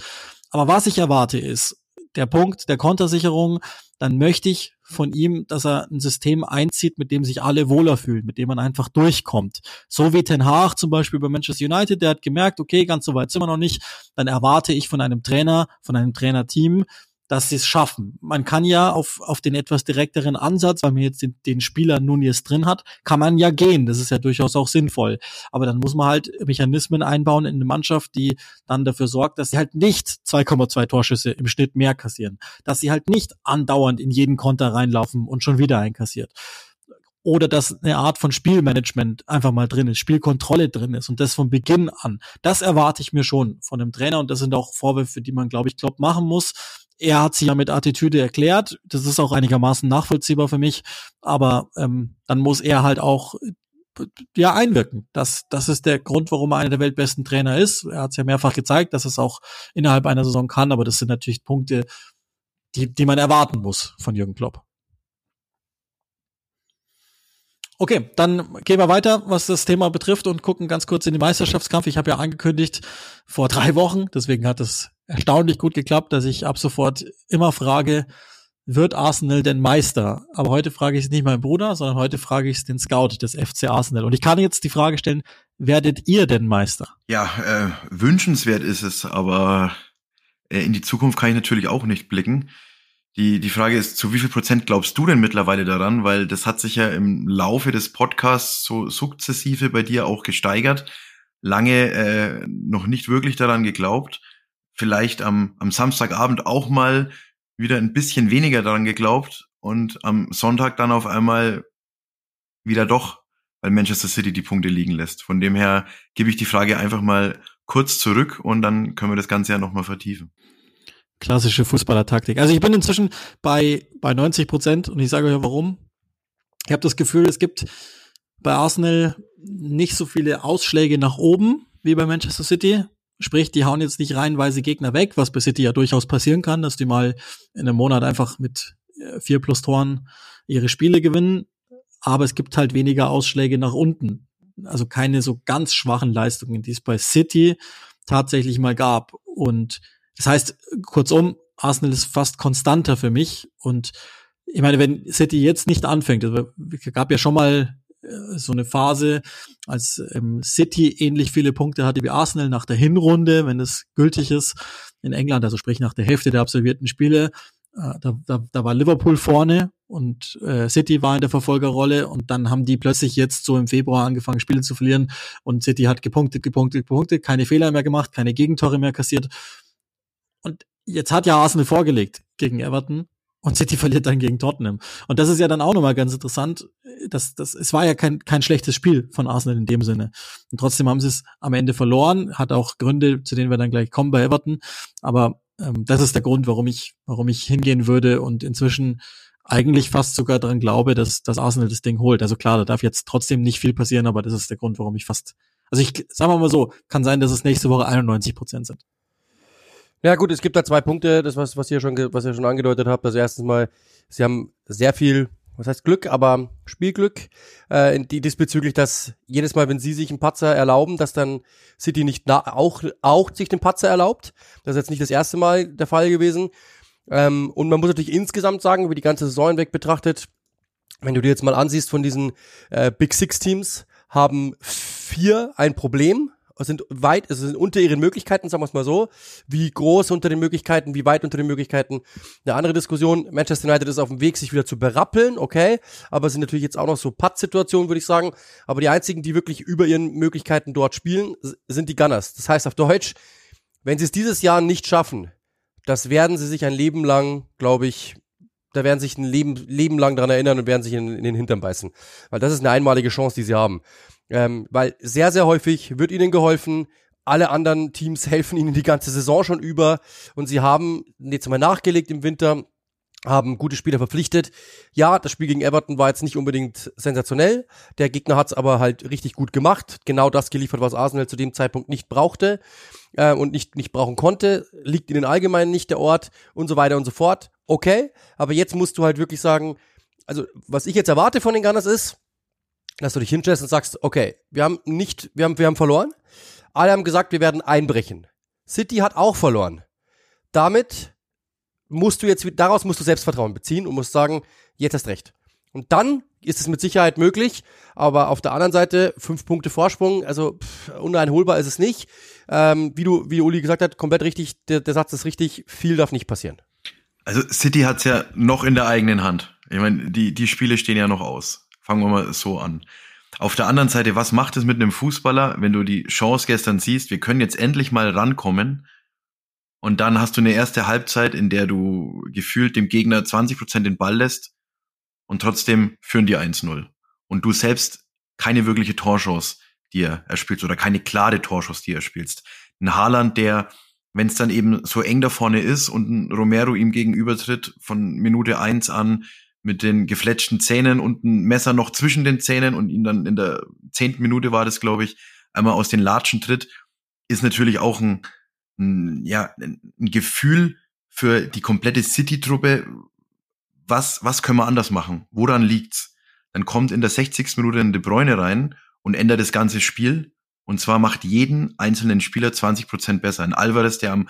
Aber was ich erwarte ist, der Punkt der Kontersicherung, dann möchte ich von ihm, dass er ein System einzieht, mit dem sich alle wohler fühlen, mit dem man einfach durchkommt. So wie Ten Hag zum Beispiel bei Manchester United, der hat gemerkt, okay, ganz so weit sind wir noch nicht, dann erwarte ich von einem Trainer, von einem Trainerteam, dass sie es schaffen. Man kann ja auf, auf den etwas direkteren Ansatz, weil man jetzt den, den Spieler Nunez drin hat, kann man ja gehen. Das ist ja durchaus auch sinnvoll. Aber dann muss man halt Mechanismen einbauen in eine Mannschaft, die dann dafür sorgt, dass sie halt nicht 2,2 Torschüsse im Schnitt mehr kassieren. Dass sie halt nicht andauernd in jeden Konter reinlaufen und schon wieder einkassiert oder dass eine Art von Spielmanagement einfach mal drin ist, Spielkontrolle drin ist und das von Beginn an. Das erwarte ich mir schon von einem Trainer und das sind auch Vorwürfe, die man, glaube ich, Klopp machen muss. Er hat sich ja mit Attitüde erklärt, das ist auch einigermaßen nachvollziehbar für mich, aber ähm, dann muss er halt auch ja einwirken. Das, das ist der Grund, warum er einer der weltbesten Trainer ist. Er hat es ja mehrfach gezeigt, dass es auch innerhalb einer Saison kann, aber das sind natürlich Punkte, die, die man erwarten muss von Jürgen Klopp. Okay, dann gehen wir weiter, was das Thema betrifft und gucken ganz kurz in den Meisterschaftskampf. Ich habe ja angekündigt vor drei Wochen, deswegen hat es erstaunlich gut geklappt, dass ich ab sofort immer frage, wird Arsenal denn Meister? Aber heute frage ich es nicht meinen Bruder, sondern heute frage ich es den Scout des FC Arsenal. Und ich kann jetzt die Frage stellen, werdet ihr denn Meister? Ja, äh, wünschenswert ist es, aber äh, in die Zukunft kann ich natürlich auch nicht blicken. Die, die Frage ist, zu wie viel Prozent glaubst du denn mittlerweile daran? Weil das hat sich ja im Laufe des Podcasts so sukzessive bei dir auch gesteigert. Lange äh, noch nicht wirklich daran geglaubt. Vielleicht am, am Samstagabend auch mal wieder ein bisschen weniger daran geglaubt und am Sonntag dann auf einmal wieder doch, weil Manchester City die Punkte liegen lässt. Von dem her gebe ich die Frage einfach mal kurz zurück und dann können wir das Ganze ja nochmal vertiefen. Klassische Fußballertaktik. Also ich bin inzwischen bei, bei 90 Prozent und ich sage euch warum. Ich habe das Gefühl, es gibt bei Arsenal nicht so viele Ausschläge nach oben wie bei Manchester City. Sprich, die hauen jetzt nicht reihenweise Gegner weg, was bei City ja durchaus passieren kann, dass die mal in einem Monat einfach mit äh, vier plus Toren ihre Spiele gewinnen. Aber es gibt halt weniger Ausschläge nach unten. Also keine so ganz schwachen Leistungen, die es bei City tatsächlich mal gab. Und das heißt, kurzum, Arsenal ist fast konstanter für mich. Und ich meine, wenn City jetzt nicht anfängt, also gab ja schon mal so eine Phase, als ähm, City ähnlich viele Punkte hatte wie Arsenal nach der Hinrunde, wenn es gültig ist in England, also sprich nach der Hälfte der absolvierten Spiele. Äh, da, da, da war Liverpool vorne und äh, City war in der Verfolgerrolle und dann haben die plötzlich jetzt so im Februar angefangen, Spiele zu verlieren und City hat gepunktet, gepunktet, gepunktet, keine Fehler mehr gemacht, keine Gegentore mehr kassiert und jetzt hat ja Arsenal vorgelegt gegen Everton und City [laughs] verliert dann gegen Tottenham. Und das ist ja dann auch nochmal ganz interessant. Das, das, es war ja kein, kein schlechtes Spiel von Arsenal in dem Sinne. Und trotzdem haben sie es am Ende verloren. Hat auch Gründe, zu denen wir dann gleich kommen bei Everton. Aber ähm, das ist der Grund, warum ich, warum ich hingehen würde und inzwischen eigentlich fast sogar daran glaube, dass, dass Arsenal das Ding holt. Also klar, da darf jetzt trotzdem nicht viel passieren, aber das ist der Grund, warum ich fast, also ich, sagen wir mal so, kann sein, dass es nächste Woche 91 Prozent sind. Ja gut, es gibt da zwei Punkte, das was was ihr schon was ihr schon angedeutet habt. Also erstens mal, sie haben sehr viel, was heißt Glück, aber Spielglück, äh, die diesbezüglich, dass jedes Mal, wenn sie sich einen Patzer erlauben, dass dann City nicht na, auch auch sich den Patzer erlaubt. Das ist jetzt nicht das erste Mal der Fall gewesen. Ähm, und man muss natürlich insgesamt sagen, wie die ganze Saison hinweg betrachtet, wenn du dir jetzt mal ansiehst von diesen äh, Big Six Teams, haben vier ein Problem sind weit, also sind unter ihren Möglichkeiten, sagen wir es mal so. Wie groß unter den Möglichkeiten, wie weit unter den Möglichkeiten. Eine andere Diskussion. Manchester United ist auf dem Weg, sich wieder zu berappeln, okay. Aber sind natürlich jetzt auch noch so Putt-Situationen, würde ich sagen. Aber die einzigen, die wirklich über ihren Möglichkeiten dort spielen, sind die Gunners. Das heißt auf Deutsch, wenn sie es dieses Jahr nicht schaffen, das werden sie sich ein Leben lang, glaube ich, da werden sich ein Leben, Leben lang dran erinnern und werden sich in, in den Hintern beißen. Weil das ist eine einmalige Chance, die sie haben. Ähm, weil sehr, sehr häufig wird ihnen geholfen, alle anderen Teams [laughs] helfen ihnen die ganze Saison schon über und sie haben jetzt mal nachgelegt im Winter, haben gute Spieler verpflichtet. Ja, das Spiel gegen Everton war jetzt nicht unbedingt sensationell. Der Gegner hat es aber halt richtig gut gemacht. Genau das geliefert, was Arsenal zu dem Zeitpunkt nicht brauchte äh, und nicht, nicht brauchen konnte. Liegt ihnen allgemein nicht der Ort und so weiter und so fort. Okay, aber jetzt musst du halt wirklich sagen, also was ich jetzt erwarte von den Gunners ist, dass du dich hinstellst und sagst, okay, wir haben nicht, wir haben, wir haben verloren. Alle haben gesagt, wir werden einbrechen. City hat auch verloren. Damit musst du jetzt, daraus musst du Selbstvertrauen beziehen und musst sagen, jetzt hast recht. Und dann ist es mit Sicherheit möglich, aber auf der anderen Seite fünf Punkte Vorsprung, also pff, uneinholbar ist es nicht. Ähm, wie du, wie Uli gesagt hat, komplett richtig, der, der Satz ist richtig, viel darf nicht passieren. Also City hat's ja noch in der eigenen Hand. Ich meine, die, die Spiele stehen ja noch aus. Fangen wir mal so an. Auf der anderen Seite, was macht es mit einem Fußballer, wenn du die Chance gestern siehst, wir können jetzt endlich mal rankommen und dann hast du eine erste Halbzeit, in der du gefühlt dem Gegner 20 Prozent den Ball lässt und trotzdem führen die 1-0. Und du selbst keine wirkliche Torchance dir erspielst oder keine klare Torchance dir erspielst. Ein Haaland, der, wenn es dann eben so eng da vorne ist und ein Romero ihm gegenübertritt von Minute eins an mit den gefletschten Zähnen und ein Messer noch zwischen den Zähnen und ihn dann in der zehnten Minute war das, glaube ich, einmal aus den Latschen tritt, ist natürlich auch ein ein, ja, ein Gefühl für die komplette City-Truppe, was, was können wir anders machen? Woran liegt's? Dann kommt in der 60. Minute ein De Bruyne rein und ändert das ganze Spiel. Und zwar macht jeden einzelnen Spieler 20 Prozent besser. Ein Alvarez, der am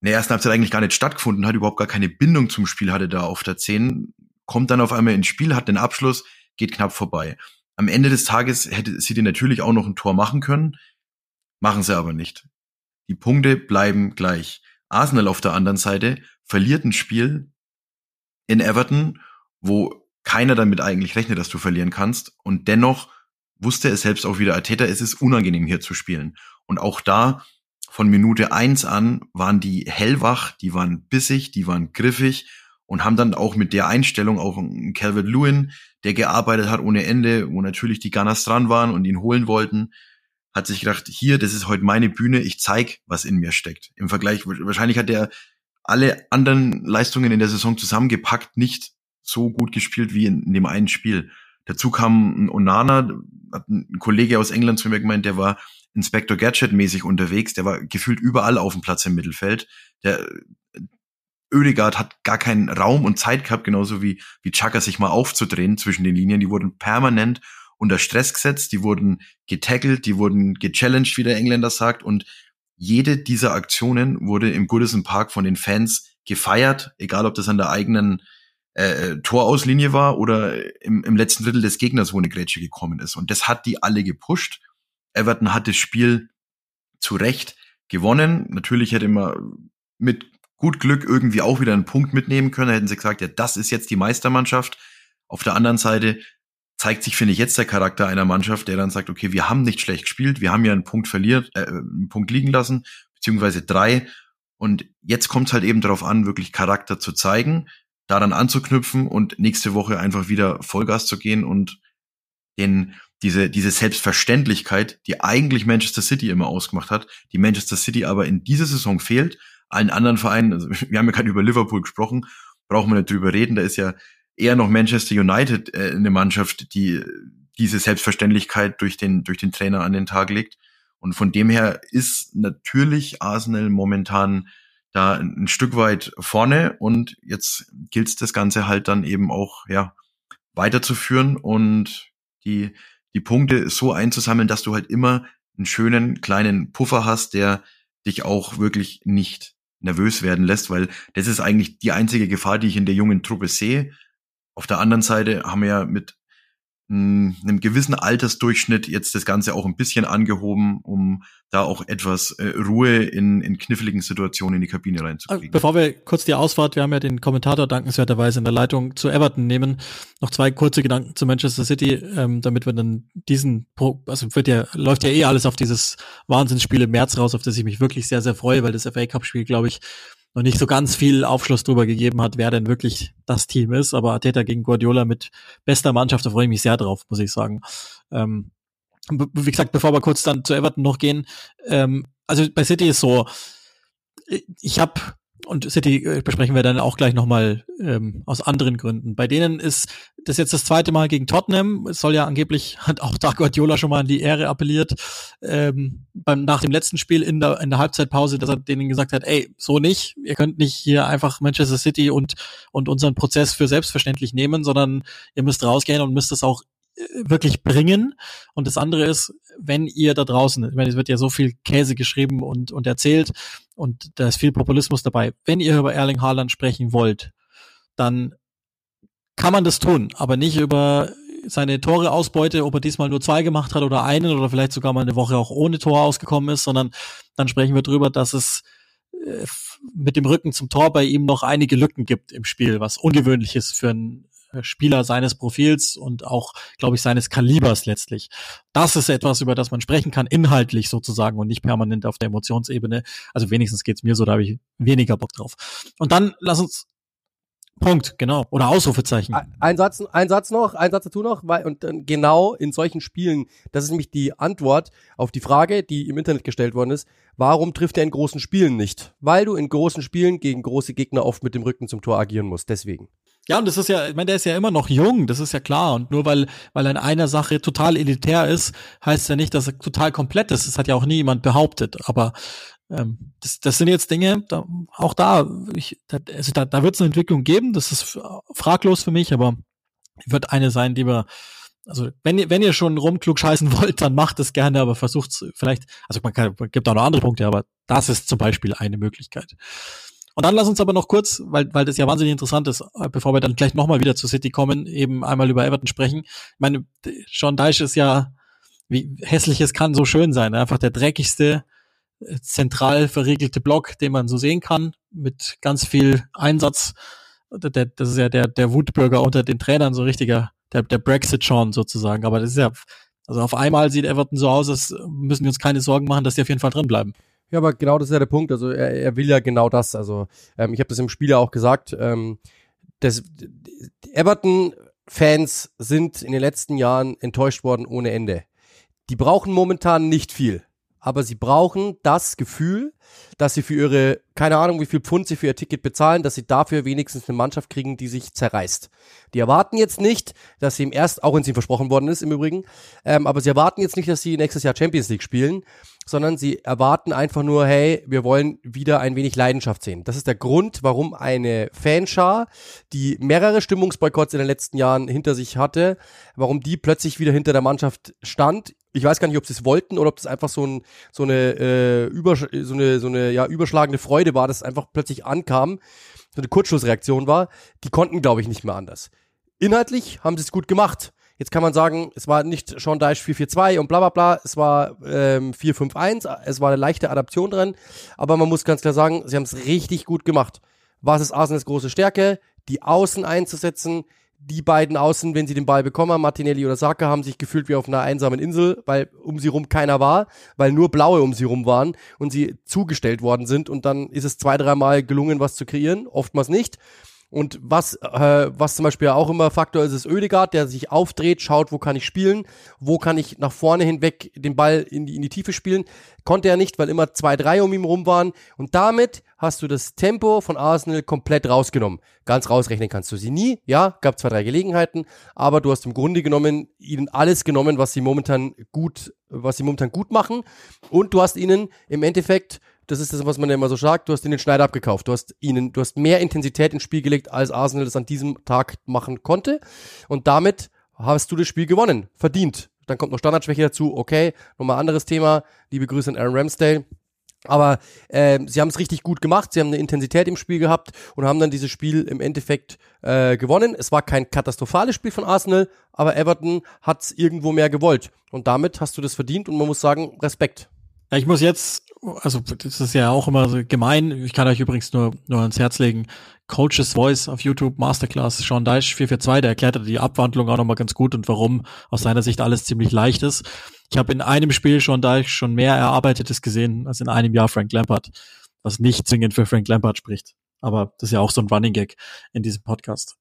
in der ersten Halbzeit eigentlich gar nicht stattgefunden hat, überhaupt gar keine Bindung zum Spiel hatte da auf der 10, kommt dann auf einmal ins Spiel, hat den Abschluss, geht knapp vorbei. Am Ende des Tages hätte City natürlich auch noch ein Tor machen können, machen sie aber nicht. Die Punkte bleiben gleich. Arsenal auf der anderen Seite verliert ein Spiel in Everton, wo keiner damit eigentlich rechnet, dass du verlieren kannst. Und dennoch wusste es selbst auch wieder Arteta, es ist unangenehm hier zu spielen. Und auch da von Minute eins an waren die hellwach, die waren bissig, die waren griffig und haben dann auch mit der Einstellung auch einen Calvert Lewin, der gearbeitet hat ohne Ende, wo natürlich die Gunners dran waren und ihn holen wollten, hat sich gedacht, hier, das ist heute meine Bühne, ich zeig, was in mir steckt. Im Vergleich, wahrscheinlich hat er alle anderen Leistungen in der Saison zusammengepackt, nicht so gut gespielt wie in, in dem einen Spiel. Dazu kam ein Onana, hat ein Kollege aus England zu mir gemeint, der war Inspector Gadget mäßig unterwegs, der war gefühlt überall auf dem Platz im Mittelfeld. Der Ödegaard hat gar keinen Raum und Zeit gehabt, genauso wie, wie Chaka sich mal aufzudrehen zwischen den Linien. Die wurden permanent unter Stress gesetzt, die wurden getackelt, die wurden gechallenged, wie der Engländer sagt, und jede dieser Aktionen wurde im Goodison Park von den Fans gefeiert, egal ob das an der eigenen äh, äh, Torauslinie war oder im, im letzten Drittel des Gegners, wo eine Grätsche gekommen ist. Und das hat die alle gepusht. Everton hat das Spiel zu Recht gewonnen. Natürlich hätte man mit gut Glück irgendwie auch wieder einen Punkt mitnehmen können. Da hätten sie gesagt, ja, das ist jetzt die Meistermannschaft. Auf der anderen Seite zeigt sich, finde ich, jetzt der Charakter einer Mannschaft, der dann sagt, okay, wir haben nicht schlecht gespielt, wir haben ja einen Punkt verliert, äh, einen Punkt liegen lassen, beziehungsweise drei. Und jetzt kommt es halt eben darauf an, wirklich Charakter zu zeigen, daran anzuknüpfen und nächste Woche einfach wieder Vollgas zu gehen und den, diese, diese Selbstverständlichkeit, die eigentlich Manchester City immer ausgemacht hat, die Manchester City aber in dieser Saison fehlt, allen anderen Vereinen, also [laughs] wir haben ja gerade über Liverpool gesprochen, brauchen wir nicht drüber reden, da ist ja eher noch Manchester United äh, eine Mannschaft, die diese Selbstverständlichkeit durch den, durch den Trainer an den Tag legt. Und von dem her ist natürlich Arsenal momentan da ein Stück weit vorne und jetzt gilt es das Ganze halt dann eben auch, ja, weiterzuführen und die, die Punkte so einzusammeln, dass du halt immer einen schönen kleinen Puffer hast, der dich auch wirklich nicht nervös werden lässt, weil das ist eigentlich die einzige Gefahr, die ich in der jungen Truppe sehe. Auf der anderen Seite haben wir ja mit einem gewissen Altersdurchschnitt jetzt das Ganze auch ein bisschen angehoben, um da auch etwas äh, Ruhe in, in kniffligen Situationen in die Kabine reinzukriegen. Bevor wir kurz die Ausfahrt, wir haben ja den Kommentator dankenswerterweise in der Leitung zu Everton nehmen, noch zwei kurze Gedanken zu Manchester City, ähm, damit wir dann diesen, also wird ja, läuft ja eh alles auf dieses Wahnsinnsspiel im März raus, auf das ich mich wirklich sehr, sehr freue, weil das FA Cup Spiel, glaube ich, noch nicht so ganz viel Aufschluss darüber gegeben hat, wer denn wirklich das Team ist. Aber Ateta gegen Guardiola mit bester Mannschaft, da freue ich mich sehr drauf, muss ich sagen. Ähm, wie gesagt, bevor wir kurz dann zu Everton noch gehen, ähm, also bei City ist so, ich habe und City äh, besprechen wir dann auch gleich nochmal ähm, aus anderen Gründen. Bei denen ist das jetzt das zweite Mal gegen Tottenham. Es soll ja angeblich, [laughs] hat auch da Guardiola schon mal an die Ehre appelliert, ähm, beim, nach dem letzten Spiel in der, in der Halbzeitpause, dass er denen gesagt hat, ey, so nicht, ihr könnt nicht hier einfach Manchester City und, und unseren Prozess für selbstverständlich nehmen, sondern ihr müsst rausgehen und müsst es auch wirklich bringen. Und das andere ist, wenn ihr da draußen, ich meine, es wird ja so viel Käse geschrieben und, und erzählt und da ist viel Populismus dabei. Wenn ihr über Erling Haaland sprechen wollt, dann kann man das tun, aber nicht über seine Tore-Ausbeute, ob er diesmal nur zwei gemacht hat oder einen oder vielleicht sogar mal eine Woche auch ohne Tor ausgekommen ist, sondern dann sprechen wir drüber, dass es äh, mit dem Rücken zum Tor bei ihm noch einige Lücken gibt im Spiel, was ungewöhnlich ist für einen Spieler seines Profils und auch, glaube ich, seines Kalibers letztlich. Das ist etwas, über das man sprechen kann, inhaltlich sozusagen und nicht permanent auf der Emotionsebene. Also wenigstens geht's mir so, da habe ich weniger Bock drauf. Und dann lass uns Punkt, genau. Oder Ausrufezeichen. Ein Satz, ein Satz noch, ein Satz dazu noch, weil, und dann genau in solchen Spielen, das ist nämlich die Antwort auf die Frage, die im Internet gestellt worden ist, warum trifft er in großen Spielen nicht? Weil du in großen Spielen gegen große Gegner oft mit dem Rücken zum Tor agieren musst, deswegen. Ja, und das ist ja, ich meine, der ist ja immer noch jung, das ist ja klar. Und nur weil, weil er in einer Sache total elitär ist, heißt ja nicht, dass er total komplett ist. Das hat ja auch nie jemand behauptet. Aber ähm, das, das sind jetzt Dinge, da, auch da, ich, da, also da, da wird es eine Entwicklung geben, das ist fraglos für mich, aber wird eine sein, die wir, also wenn ihr, wenn ihr schon rumklug scheißen [laughs] wollt, dann macht es gerne, aber versucht vielleicht, also man kann, gibt auch noch andere Punkte, aber das ist zum Beispiel eine Möglichkeit. Und dann lass uns aber noch kurz, weil, weil das ja wahnsinnig interessant ist, äh, bevor wir dann gleich nochmal wieder zu City kommen, eben einmal über Everton sprechen. Ich meine, Sean Deich ist ja, wie hässlich es kann so schön sein, einfach der dreckigste, äh, zentral verriegelte Block, den man so sehen kann, mit ganz viel Einsatz. Der, das ist ja der, der Wutbürger unter den Trainern, so richtiger, der, der Brexit-Sean sozusagen. Aber das ist ja, also auf einmal sieht Everton so aus, als müssen wir uns keine Sorgen machen, dass die auf jeden Fall drin bleiben. Ja, aber genau das ist ja der Punkt. Also er, er will ja genau das. Also ähm, ich habe das im Spiel ja auch gesagt. Ähm, das, Everton-Fans sind in den letzten Jahren enttäuscht worden ohne Ende. Die brauchen momentan nicht viel aber sie brauchen das Gefühl, dass sie für ihre, keine Ahnung, wie viel Pfund sie für ihr Ticket bezahlen, dass sie dafür wenigstens eine Mannschaft kriegen, die sich zerreißt. Die erwarten jetzt nicht, dass sie im ersten, auch wenn es ihnen versprochen worden ist im Übrigen, ähm, aber sie erwarten jetzt nicht, dass sie nächstes Jahr Champions League spielen, sondern sie erwarten einfach nur, hey, wir wollen wieder ein wenig Leidenschaft sehen. Das ist der Grund, warum eine Fanschar, die mehrere Stimmungsboykotts in den letzten Jahren hinter sich hatte, warum die plötzlich wieder hinter der Mannschaft stand. Ich weiß gar nicht, ob sie es wollten oder ob das einfach so, ein, so eine äh, über, so eine so eine ja überschlagende Freude war, dass es einfach plötzlich ankam, so eine Kurzschlussreaktion war. Die konnten, glaube ich, nicht mehr anders. Inhaltlich haben sie es gut gemacht. Jetzt kann man sagen, es war nicht Sean Dyche 442 und bla bla bla, es war ähm, 451, es war eine leichte Adaption drin, aber man muss ganz klar sagen, sie haben es richtig gut gemacht. Was ist Arsenals große Stärke? Die Außen einzusetzen. Die beiden Außen, wenn sie den Ball bekommen, Martinelli oder Saka, haben sich gefühlt wie auf einer einsamen Insel, weil um sie rum keiner war, weil nur Blaue um sie rum waren und sie zugestellt worden sind und dann ist es zwei, dreimal gelungen, was zu kreieren, oftmals nicht. Und was, äh, was zum Beispiel auch immer Faktor ist, ist Ödegard, der sich aufdreht, schaut, wo kann ich spielen, wo kann ich nach vorne hinweg den Ball in die, in die Tiefe spielen. Konnte er nicht, weil immer zwei, drei um ihn rum waren. Und damit hast du das Tempo von Arsenal komplett rausgenommen. Ganz rausrechnen kannst du sie nie, ja, gab zwei, drei Gelegenheiten, aber du hast im Grunde genommen ihnen alles genommen, was sie momentan gut, was sie momentan gut machen. Und du hast ihnen im Endeffekt das ist das, was man ja immer so sagt, du hast ihnen den Schneider abgekauft. Du hast ihnen, du hast mehr Intensität ins Spiel gelegt, als Arsenal das an diesem Tag machen konnte. Und damit hast du das Spiel gewonnen. Verdient. Dann kommt noch Standardschwäche dazu. Okay, nochmal anderes Thema. Liebe Grüße an Aaron Ramsdale. Aber äh, sie haben es richtig gut gemacht, sie haben eine Intensität im Spiel gehabt und haben dann dieses Spiel im Endeffekt äh, gewonnen. Es war kein katastrophales Spiel von Arsenal, aber Everton hat es irgendwo mehr gewollt. Und damit hast du das verdient und man muss sagen, Respekt. Ja, ich muss jetzt also das ist ja auch immer so gemein. Ich kann euch übrigens nur, nur ans Herz legen. Coaches Voice auf YouTube, Masterclass, Sean Deich 442, der erklärt die Abwandlung auch nochmal ganz gut und warum aus seiner Sicht alles ziemlich leicht ist. Ich habe in einem Spiel Sean Deich schon mehr Erarbeitetes gesehen als in einem Jahr Frank Lampard, was nicht zwingend für Frank Lampard spricht. Aber das ist ja auch so ein Running Gag in diesem Podcast.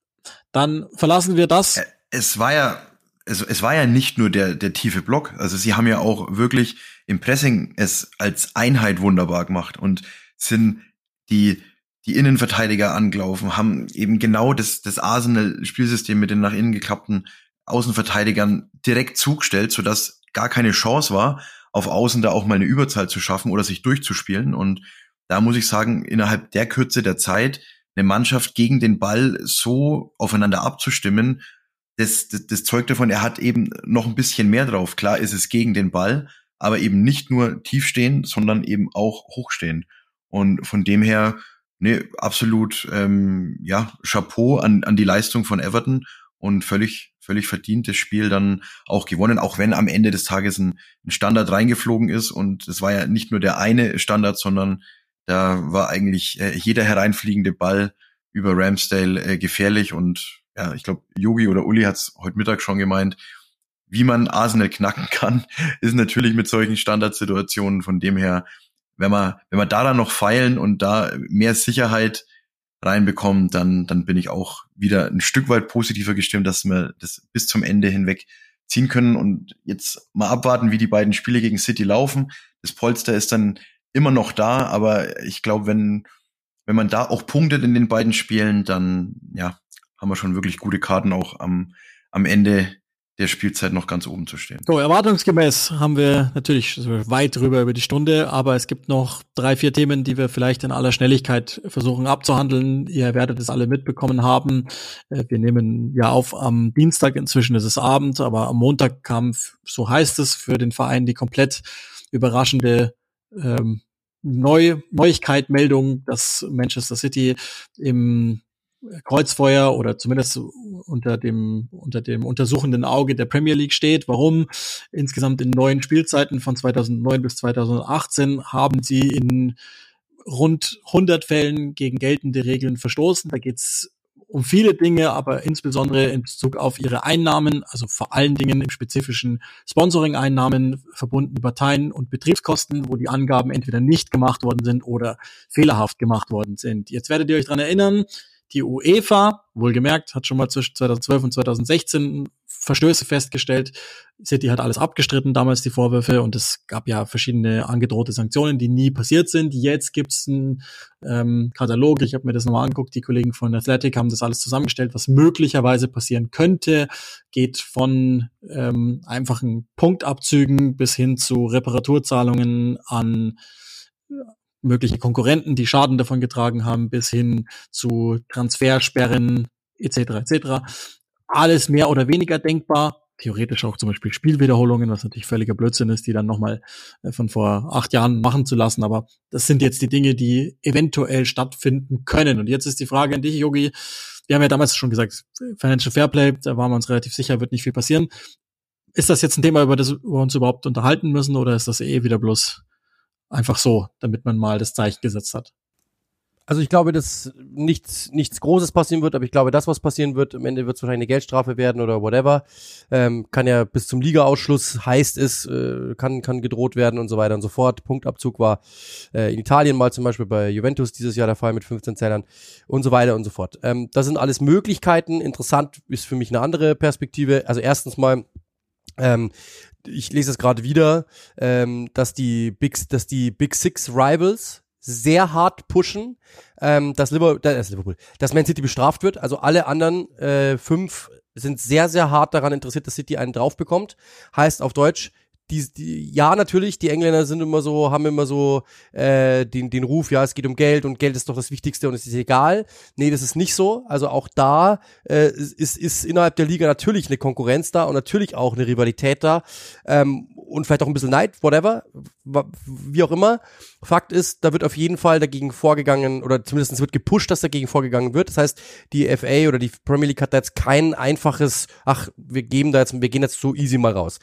Dann verlassen wir das. Es war ja es, es war ja nicht nur der, der tiefe Block. Also sie haben ja auch wirklich im Pressing es als Einheit wunderbar gemacht und sind die, die Innenverteidiger angelaufen, haben eben genau das, das Arsenal-Spielsystem mit den nach innen geklappten Außenverteidigern direkt zugestellt, sodass gar keine Chance war, auf Außen da auch mal eine Überzahl zu schaffen oder sich durchzuspielen. Und da muss ich sagen, innerhalb der Kürze der Zeit eine Mannschaft gegen den Ball so aufeinander abzustimmen, das, das, das zeugt davon, er hat eben noch ein bisschen mehr drauf. Klar ist es gegen den Ball, aber eben nicht nur tiefstehen, sondern eben auch hochstehen. Und von dem her, ne, absolut, ähm, ja, Chapeau an, an die Leistung von Everton und völlig, völlig verdientes Spiel dann auch gewonnen, auch wenn am Ende des Tages ein, ein Standard reingeflogen ist. Und es war ja nicht nur der eine Standard, sondern Da war eigentlich äh, jeder hereinfliegende Ball über Ramsdale äh, gefährlich und ja, ich glaube, Yogi oder Uli hat es heute Mittag schon gemeint, wie man Arsenal knacken kann, [laughs] ist natürlich mit solchen Standardsituationen. Von dem her, wenn man, wenn man da dann noch feilen und da mehr Sicherheit reinbekommt, dann, dann bin ich auch wieder ein Stück weit positiver gestimmt, dass wir das bis zum Ende hinweg ziehen können und jetzt mal abwarten, wie die beiden Spiele gegen City laufen. Das Polster ist dann immer noch da, aber ich glaube, wenn, wenn man da auch punktet in den beiden Spielen, dann, ja, haben wir schon wirklich gute Karten auch am, am Ende der Spielzeit noch ganz oben zu stehen. So, erwartungsgemäß haben wir natürlich weit drüber über die Stunde, aber es gibt noch drei, vier Themen, die wir vielleicht in aller Schnelligkeit versuchen abzuhandeln. Ihr werdet es alle mitbekommen haben. Äh, wir nehmen ja auf am Dienstag, inzwischen ist es Abend, aber am Montag kam, so heißt es, für den Verein die komplett überraschende ähm, Neu Neuigkeit, Meldung, dass Manchester City im Kreuzfeuer oder zumindest unter dem, unter dem untersuchenden Auge der Premier League steht. Warum? Insgesamt in neun Spielzeiten von 2009 bis 2018 haben sie in rund 100 Fällen gegen geltende Regeln verstoßen. Da geht's um viele Dinge, aber insbesondere in Bezug auf ihre Einnahmen, also vor allen Dingen im spezifischen Sponsoring-Einnahmen, verbundene Parteien und Betriebskosten, wo die Angaben entweder nicht gemacht worden sind oder fehlerhaft gemacht worden sind. Jetzt werdet ihr euch dran erinnern, die UEFA, wohlgemerkt, hat schon mal zwischen 2012 und 2016 Verstöße festgestellt. City hat alles abgestritten, damals die Vorwürfe, und es gab ja verschiedene angedrohte Sanktionen, die nie passiert sind. Jetzt gibt's einen ähm, Katalog, ich habe mir das nochmal angeguckt, die Kollegen von Athletic haben das alles zusammengestellt, was möglicherweise passieren könnte, geht von ähm, einfachen Punktabzügen bis hin zu Reparaturzahlungen an mögliche Konkurrenten, die Schaden davon getragen haben, bis hin zu Transfersperren etc. etc. Alles mehr oder weniger denkbar. Theoretisch auch zum Beispiel Spielwiederholungen, was natürlich völliger Blödsinn ist, die dann nochmal äh, von vor acht Jahren machen zu lassen. Aber das sind jetzt die Dinge, die eventuell stattfinden können. Und jetzt ist die Frage an dich, Yogi. Wir haben ja damals schon gesagt, Financial Fairplay, da waren wir uns relativ sicher, wird nicht viel passieren. Ist das jetzt ein Thema, über das wir uns überhaupt unterhalten müssen, oder ist das eh wieder bloß Einfach so, damit man mal das Zeichen gesetzt hat. Also ich glaube, dass nichts, nichts Großes passieren wird, aber ich glaube, das, was passieren wird, am Ende wird es wahrscheinlich eine Geldstrafe werden oder whatever. Ähm, kann ja bis zum Ligaausschluss heißt es, äh, kann, kann gedroht werden und so weiter und so fort. Punktabzug war äh, in Italien mal zum Beispiel bei Juventus dieses Jahr der Fall mit 15 Zählern und so weiter und so fort. Ähm, das sind alles Möglichkeiten. Interessant ist für mich eine andere Perspektive. Also erstens mal, ähm, ich lese es gerade wieder, ähm, dass die Big, dass die Big Six Rivals sehr hart pushen, ähm, dass Liverpool, äh, Liverpool, dass Man City bestraft wird. Also alle anderen äh, fünf sind sehr, sehr hart daran interessiert, dass City einen drauf bekommt. Heißt auf Deutsch, die, die, ja, natürlich, die Engländer sind immer so, haben immer so äh, den, den Ruf, ja, es geht um Geld und Geld ist doch das Wichtigste und es ist egal. Nee, das ist nicht so. Also auch da äh, ist, ist innerhalb der Liga natürlich eine Konkurrenz da und natürlich auch eine Rivalität da. Ähm, und vielleicht auch ein bisschen Neid, whatever, wie auch immer. Fakt ist, da wird auf jeden Fall dagegen vorgegangen, oder zumindest wird gepusht, dass dagegen vorgegangen wird. Das heißt, die FA oder die Premier League hat da jetzt kein einfaches, ach, wir geben da jetzt, wir gehen jetzt so easy mal raus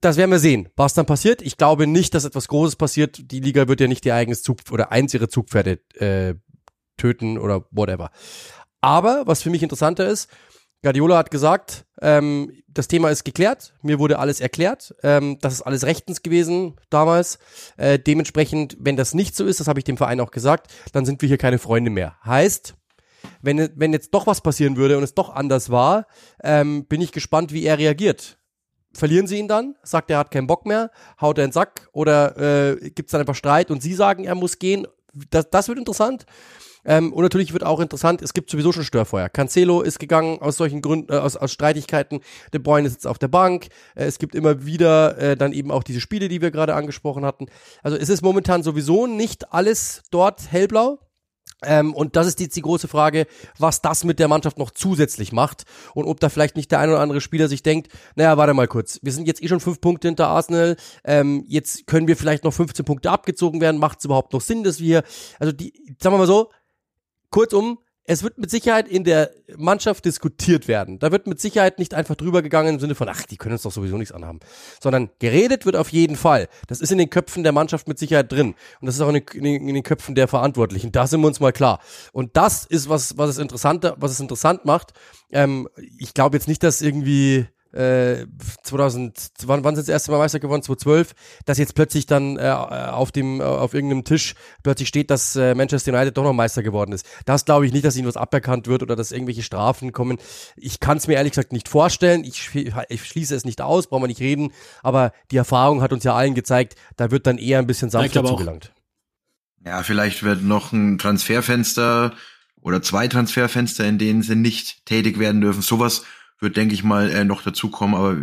das, werden wir sehen, was dann passiert. Ich glaube nicht, dass etwas Großes passiert. Die Liga wird ja nicht ihr eigenes Zug oder eins ihrer Zugpferde äh, töten oder whatever. Aber was für mich interessanter ist, Guardiola hat gesagt, ähm, das Thema ist geklärt, mir wurde alles erklärt, ähm, das ist alles rechtens gewesen damals. Äh, dementsprechend, wenn das nicht so ist, das habe ich dem Verein auch gesagt, dann sind wir hier keine Freunde mehr. Heißt, wenn, wenn jetzt doch was passieren würde und es doch anders war, ähm, bin ich gespannt, wie er reagiert verlieren sie ihn dann, sagt er hat keinen Bock mehr, haut er in den Sack oder äh, gibt es dann einfach Streit und sie sagen, er muss gehen. Das, das wird interessant. Ähm, und natürlich wird auch interessant, es gibt sowieso schon Störfeuer. Cancelo ist gegangen aus solchen Gründen, äh, aus, aus Streitigkeiten. De Bruyne ist jetzt auf der Bank. Äh, es gibt immer wieder äh, dann eben auch diese Spiele, die wir gerade angesprochen hatten. Also es ist momentan sowieso nicht alles dort hellblau. Ähm, und das ist jetzt die große Frage, was das mit der Mannschaft noch zusätzlich macht und ob da vielleicht nicht der ein oder andere Spieler sich denkt, naja, warte mal kurz, wir sind jetzt eh schon fünf Punkte hinter Arsenal, ähm, jetzt können wir vielleicht noch 15 Punkte abgezogen werden, macht es überhaupt noch Sinn, dass wir, also die, sagen wir mal so, kurzum, es wird mit Sicherheit in der Mannschaft diskutiert werden. Da wird mit Sicherheit nicht einfach drüber gegangen im Sinne von, ach, die können uns doch sowieso nichts anhaben. Sondern geredet wird auf jeden Fall. Das ist in den Köpfen der Mannschaft mit Sicherheit drin. Und das ist auch in den, in den Köpfen der Verantwortlichen. Da sind wir uns mal klar. Und das ist was, was es interessanter, was es interessant macht. Ähm, ich glaube jetzt nicht, dass irgendwie äh, 2000, wann, wann sind das erste Mal Meister geworden? 2012, dass jetzt plötzlich dann äh, auf dem, äh, auf irgendeinem Tisch plötzlich steht, dass äh, Manchester United doch noch Meister geworden ist. Das glaube ich nicht, dass ihnen was aberkannt wird oder dass irgendwelche Strafen kommen. Ich kann es mir ehrlich gesagt nicht vorstellen. Ich, ich schließe es nicht aus, brauchen wir nicht reden. Aber die Erfahrung hat uns ja allen gezeigt, da wird dann eher ein bisschen sanfter zugelangt. Ja, vielleicht wird noch ein Transferfenster oder zwei Transferfenster, in denen sie nicht tätig werden dürfen. Sowas wird, denke ich mal, äh, noch dazukommen. Aber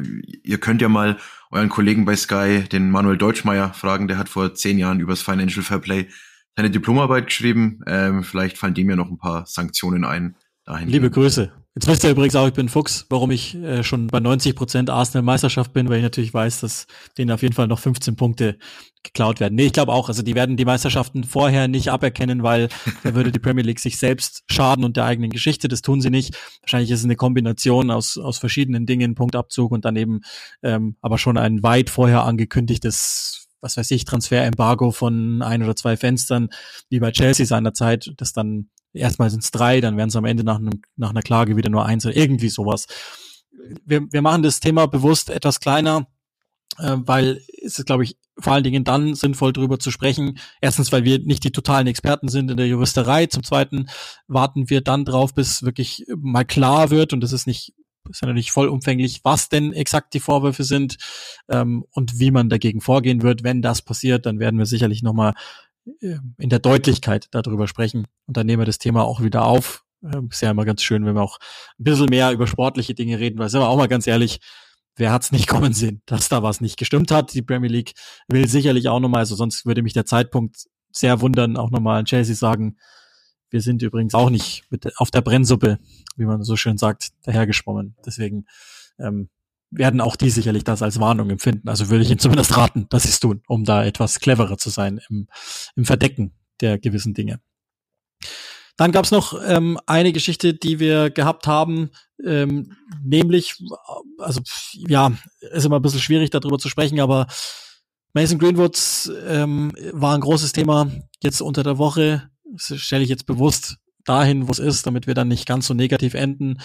ihr könnt ja mal euren Kollegen bei Sky, den Manuel Deutschmeier, fragen. Der hat vor zehn Jahren übers Financial Fair Play seine Diplomarbeit geschrieben. Ähm, vielleicht fallen dem ja noch ein paar Sanktionen ein. Dahin Liebe Grüße. Jetzt wisst ihr übrigens auch, ich bin Fuchs, warum ich äh, schon bei 90 Prozent Arsenal-Meisterschaft bin, weil ich natürlich weiß, dass denen auf jeden Fall noch 15 Punkte geklaut werden. Nee, ich glaube auch, also die werden die Meisterschaften vorher nicht aberkennen, weil [laughs] da würde die Premier League sich selbst schaden und der eigenen Geschichte. Das tun sie nicht. Wahrscheinlich ist es eine Kombination aus, aus verschiedenen Dingen, Punktabzug und dann eben ähm, aber schon ein weit vorher angekündigtes was weiß ich, Transferembargo von ein oder zwei Fenstern, wie bei Chelsea seinerzeit, das dann erstmal sind es drei, dann werden es am Ende nach, einem, nach einer Klage wieder nur eins oder irgendwie sowas. Wir, wir machen das Thema bewusst etwas kleiner, äh, weil es ist, glaube ich, vor allen Dingen dann sinnvoll darüber zu sprechen. Erstens, weil wir nicht die totalen Experten sind in der Juristerei. Zum Zweiten warten wir dann drauf, bis wirklich mal klar wird, und das ist nicht ist ja noch nicht vollumfänglich, was denn exakt die Vorwürfe sind ähm, und wie man dagegen vorgehen wird. Wenn das passiert, dann werden wir sicherlich nochmal in der Deutlichkeit darüber sprechen. Und dann nehmen wir das Thema auch wieder auf. Ähm, ist ja immer ganz schön, wenn wir auch ein bisschen mehr über sportliche Dinge reden, weil sind wir auch mal ganz ehrlich, wer hat's nicht [laughs] kommen sehen, dass da was nicht gestimmt hat. Die Premier League will sicherlich auch nochmal, also sonst würde mich der Zeitpunkt sehr wundern, auch nochmal an Chelsea sagen, wir sind übrigens auch nicht mit auf der Brennsuppe, wie man so schön sagt, dahergeschwommen. Deswegen ähm, werden auch die sicherlich das als Warnung empfinden. Also würde ich Ihnen zumindest raten, dass Sie es tun, um da etwas cleverer zu sein im, im Verdecken der gewissen Dinge. Dann gab es noch ähm, eine Geschichte, die wir gehabt haben, ähm, nämlich, also ja, ist immer ein bisschen schwierig darüber zu sprechen, aber Mason Greenwoods ähm, war ein großes Thema jetzt unter der Woche, das stelle ich jetzt bewusst dahin, wo es ist, damit wir dann nicht ganz so negativ enden.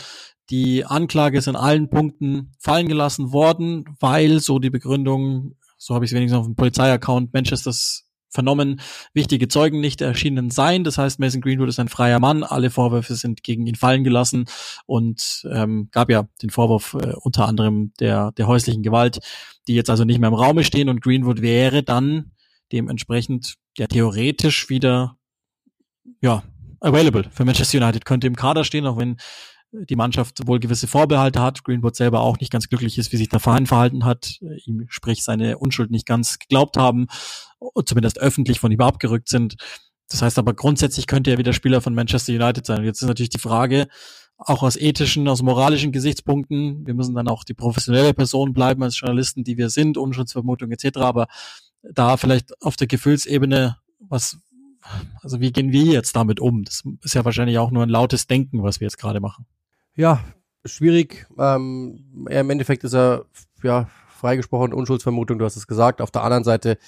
Die Anklage ist in allen Punkten fallen gelassen worden, weil so die Begründung, so habe ich es wenigstens auf dem Polizeiaccount Manchesters vernommen, wichtige Zeugen nicht erschienen seien. Das heißt, Mason Greenwood ist ein freier Mann. Alle Vorwürfe sind gegen ihn fallen gelassen und ähm, gab ja den Vorwurf äh, unter anderem der, der häuslichen Gewalt, die jetzt also nicht mehr im Raume stehen und Greenwood wäre dann dementsprechend ja theoretisch wieder ja available für Manchester United, könnte im Kader stehen, auch wenn die Mannschaft wohl gewisse Vorbehalte hat, Greenwood selber auch nicht ganz glücklich ist, wie sich der Verein verhalten hat, ihm sprich seine Unschuld nicht ganz geglaubt haben zumindest öffentlich von ihm abgerückt sind. Das heißt aber grundsätzlich könnte er wieder Spieler von Manchester United sein. Und jetzt ist natürlich die Frage, auch aus ethischen, aus moralischen Gesichtspunkten, wir müssen dann auch die professionelle Person bleiben als Journalisten, die wir sind, Unschuldsvermutung etc., aber da vielleicht auf der Gefühlsebene, was, also wie gehen wir jetzt damit um? Das ist ja wahrscheinlich auch nur ein lautes Denken, was wir jetzt gerade machen. Ja, schwierig. Ähm, im Endeffekt ist er ja freigesprochen, Unschuldsvermutung, du hast es gesagt. Auf der anderen Seite,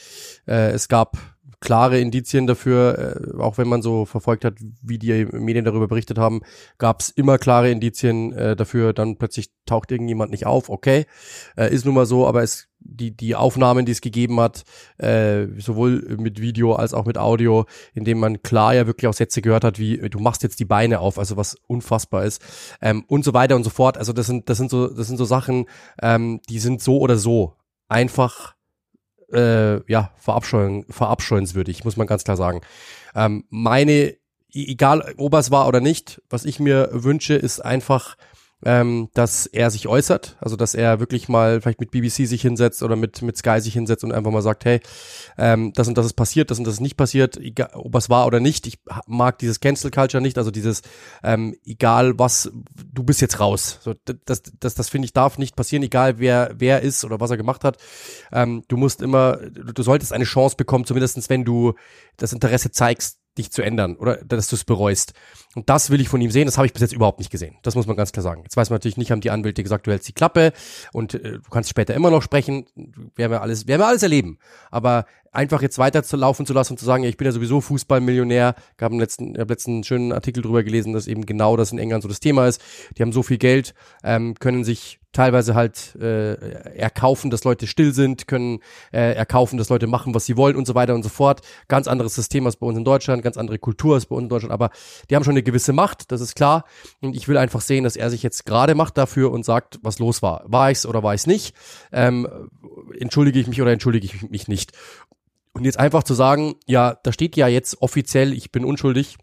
äh, es gab klare Indizien dafür, äh, auch wenn man so verfolgt hat, wie die Medien darüber berichtet haben, gab es immer klare Indizien äh, dafür, dann plötzlich taucht irgendjemand nicht auf, okay, äh, ist nun mal so, aber es die die Aufnahmen, die es gegeben hat, äh, sowohl mit Video als auch mit Audio, in dem man klar ja wirklich auch Sätze gehört hat, wie du machst jetzt die Beine auf, also was unfassbar ist ähm, und so weiter und so fort. Also das sind das sind so das sind so Sachen, ähm, die sind so oder so einfach äh, ja, verabscheuen, verabscheuenswürdig, muss man ganz klar sagen. Ähm, meine, egal ob es war oder nicht, was ich mir wünsche, ist einfach ähm, dass er sich äußert, also dass er wirklich mal vielleicht mit BBC sich hinsetzt oder mit, mit Sky sich hinsetzt und einfach mal sagt, hey, ähm, das und das ist passiert, das und das ist nicht passiert, egal, ob es war oder nicht. Ich mag dieses Cancel Culture nicht, also dieses, ähm, egal was, du bist jetzt raus. So, das, das, das finde ich darf nicht passieren, egal wer, wer ist oder was er gemacht hat. Ähm, du musst immer, du solltest eine Chance bekommen, zumindestens wenn du das Interesse zeigst, dich zu ändern oder dass du es bereust. Und das will ich von ihm sehen, das habe ich bis jetzt überhaupt nicht gesehen. Das muss man ganz klar sagen. Jetzt weiß man natürlich nicht, haben die Anwälte gesagt, du hältst die Klappe und äh, du kannst später immer noch sprechen, werden wir alles, werden wir alles erleben. Aber einfach jetzt weiter zu laufen zu lassen und zu sagen, ja, ich bin ja sowieso Fußballmillionär. Ich habe letzten, hab letzten schönen Artikel drüber gelesen, dass eben genau das in England so das Thema ist. Die haben so viel Geld, ähm, können sich teilweise halt äh, erkaufen, dass Leute still sind, können äh, erkaufen, dass Leute machen, was sie wollen und so weiter und so fort. Ganz anderes System als bei uns in Deutschland, ganz andere Kultur als bei uns in Deutschland, aber die haben schon eine gewisse Macht, das ist klar. Und ich will einfach sehen, dass er sich jetzt gerade macht dafür und sagt, was los war. War ich's oder war ich's nicht? Ähm, entschuldige ich mich oder entschuldige ich mich nicht? Und jetzt einfach zu sagen, ja, da steht ja jetzt offiziell, ich bin unschuldig,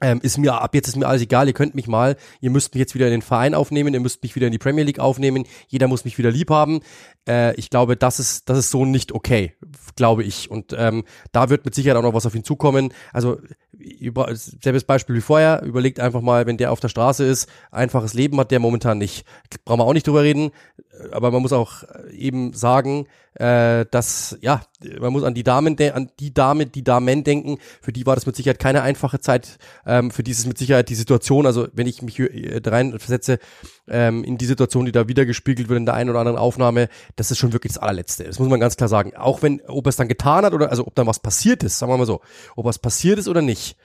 ähm, ist mir ab jetzt ist mir alles egal, ihr könnt mich mal, ihr müsst mich jetzt wieder in den Verein aufnehmen, ihr müsst mich wieder in die Premier League aufnehmen, jeder muss mich wieder lieb haben. Äh, ich glaube, das ist, das ist so nicht okay, glaube ich. Und ähm, da wird mit Sicherheit auch noch was auf ihn zukommen. Also über, selbes Beispiel wie vorher, überlegt einfach mal, wenn der auf der Straße ist, einfaches Leben hat der momentan nicht. Brauchen wir auch nicht drüber reden, aber man muss auch eben sagen, äh, dass, ja, man muss an die Damen, an die Dame, die Damen denken, für die war das mit Sicherheit keine einfache Zeit, ähm, für die ist es mit Sicherheit die Situation, also wenn ich mich äh, rein versetze, ähm, in die Situation, die da wieder gespiegelt wird in der einen oder anderen Aufnahme, das ist schon wirklich das allerletzte. Das muss man ganz klar sagen. Auch wenn, ob es dann getan hat oder, also ob dann was passiert ist, sagen wir mal so, ob was passiert ist oder nicht,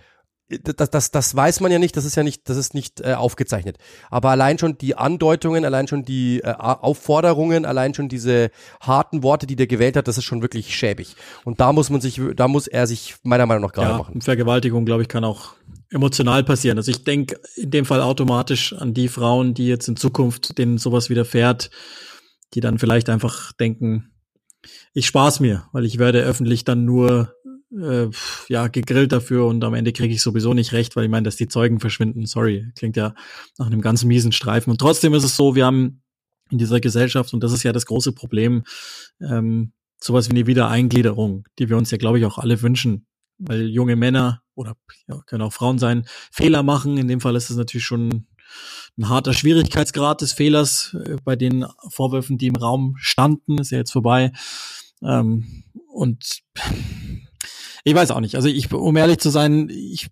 das, das, das weiß man ja nicht, das ist ja nicht, das ist nicht äh, aufgezeichnet. Aber allein schon die Andeutungen, allein schon die äh, Aufforderungen, allein schon diese harten Worte, die der gewählt hat, das ist schon wirklich schäbig. Und da muss man sich, da muss er sich meiner Meinung nach gerade ja, machen. Vergewaltigung, glaube ich, kann auch emotional passieren. Also ich denke in dem Fall automatisch an die Frauen, die jetzt in Zukunft denen sowas widerfährt, die dann vielleicht einfach denken, ich spaß mir, weil ich werde öffentlich dann nur äh, ja, gegrillt dafür und am Ende kriege ich sowieso nicht recht, weil ich meine, dass die Zeugen verschwinden. Sorry, klingt ja nach einem ganz miesen Streifen. Und trotzdem ist es so, wir haben in dieser Gesellschaft, und das ist ja das große Problem, ähm, sowas wie eine Wiedereingliederung, die wir uns ja, glaube ich, auch alle wünschen, weil junge Männer oder ja, können auch Frauen sein, Fehler machen. In dem Fall ist es natürlich schon ein harter Schwierigkeitsgrad des Fehlers äh, bei den Vorwürfen, die im Raum standen, ist ja jetzt vorbei. Ähm, und ich weiß auch nicht. Also ich, um ehrlich zu sein, ich,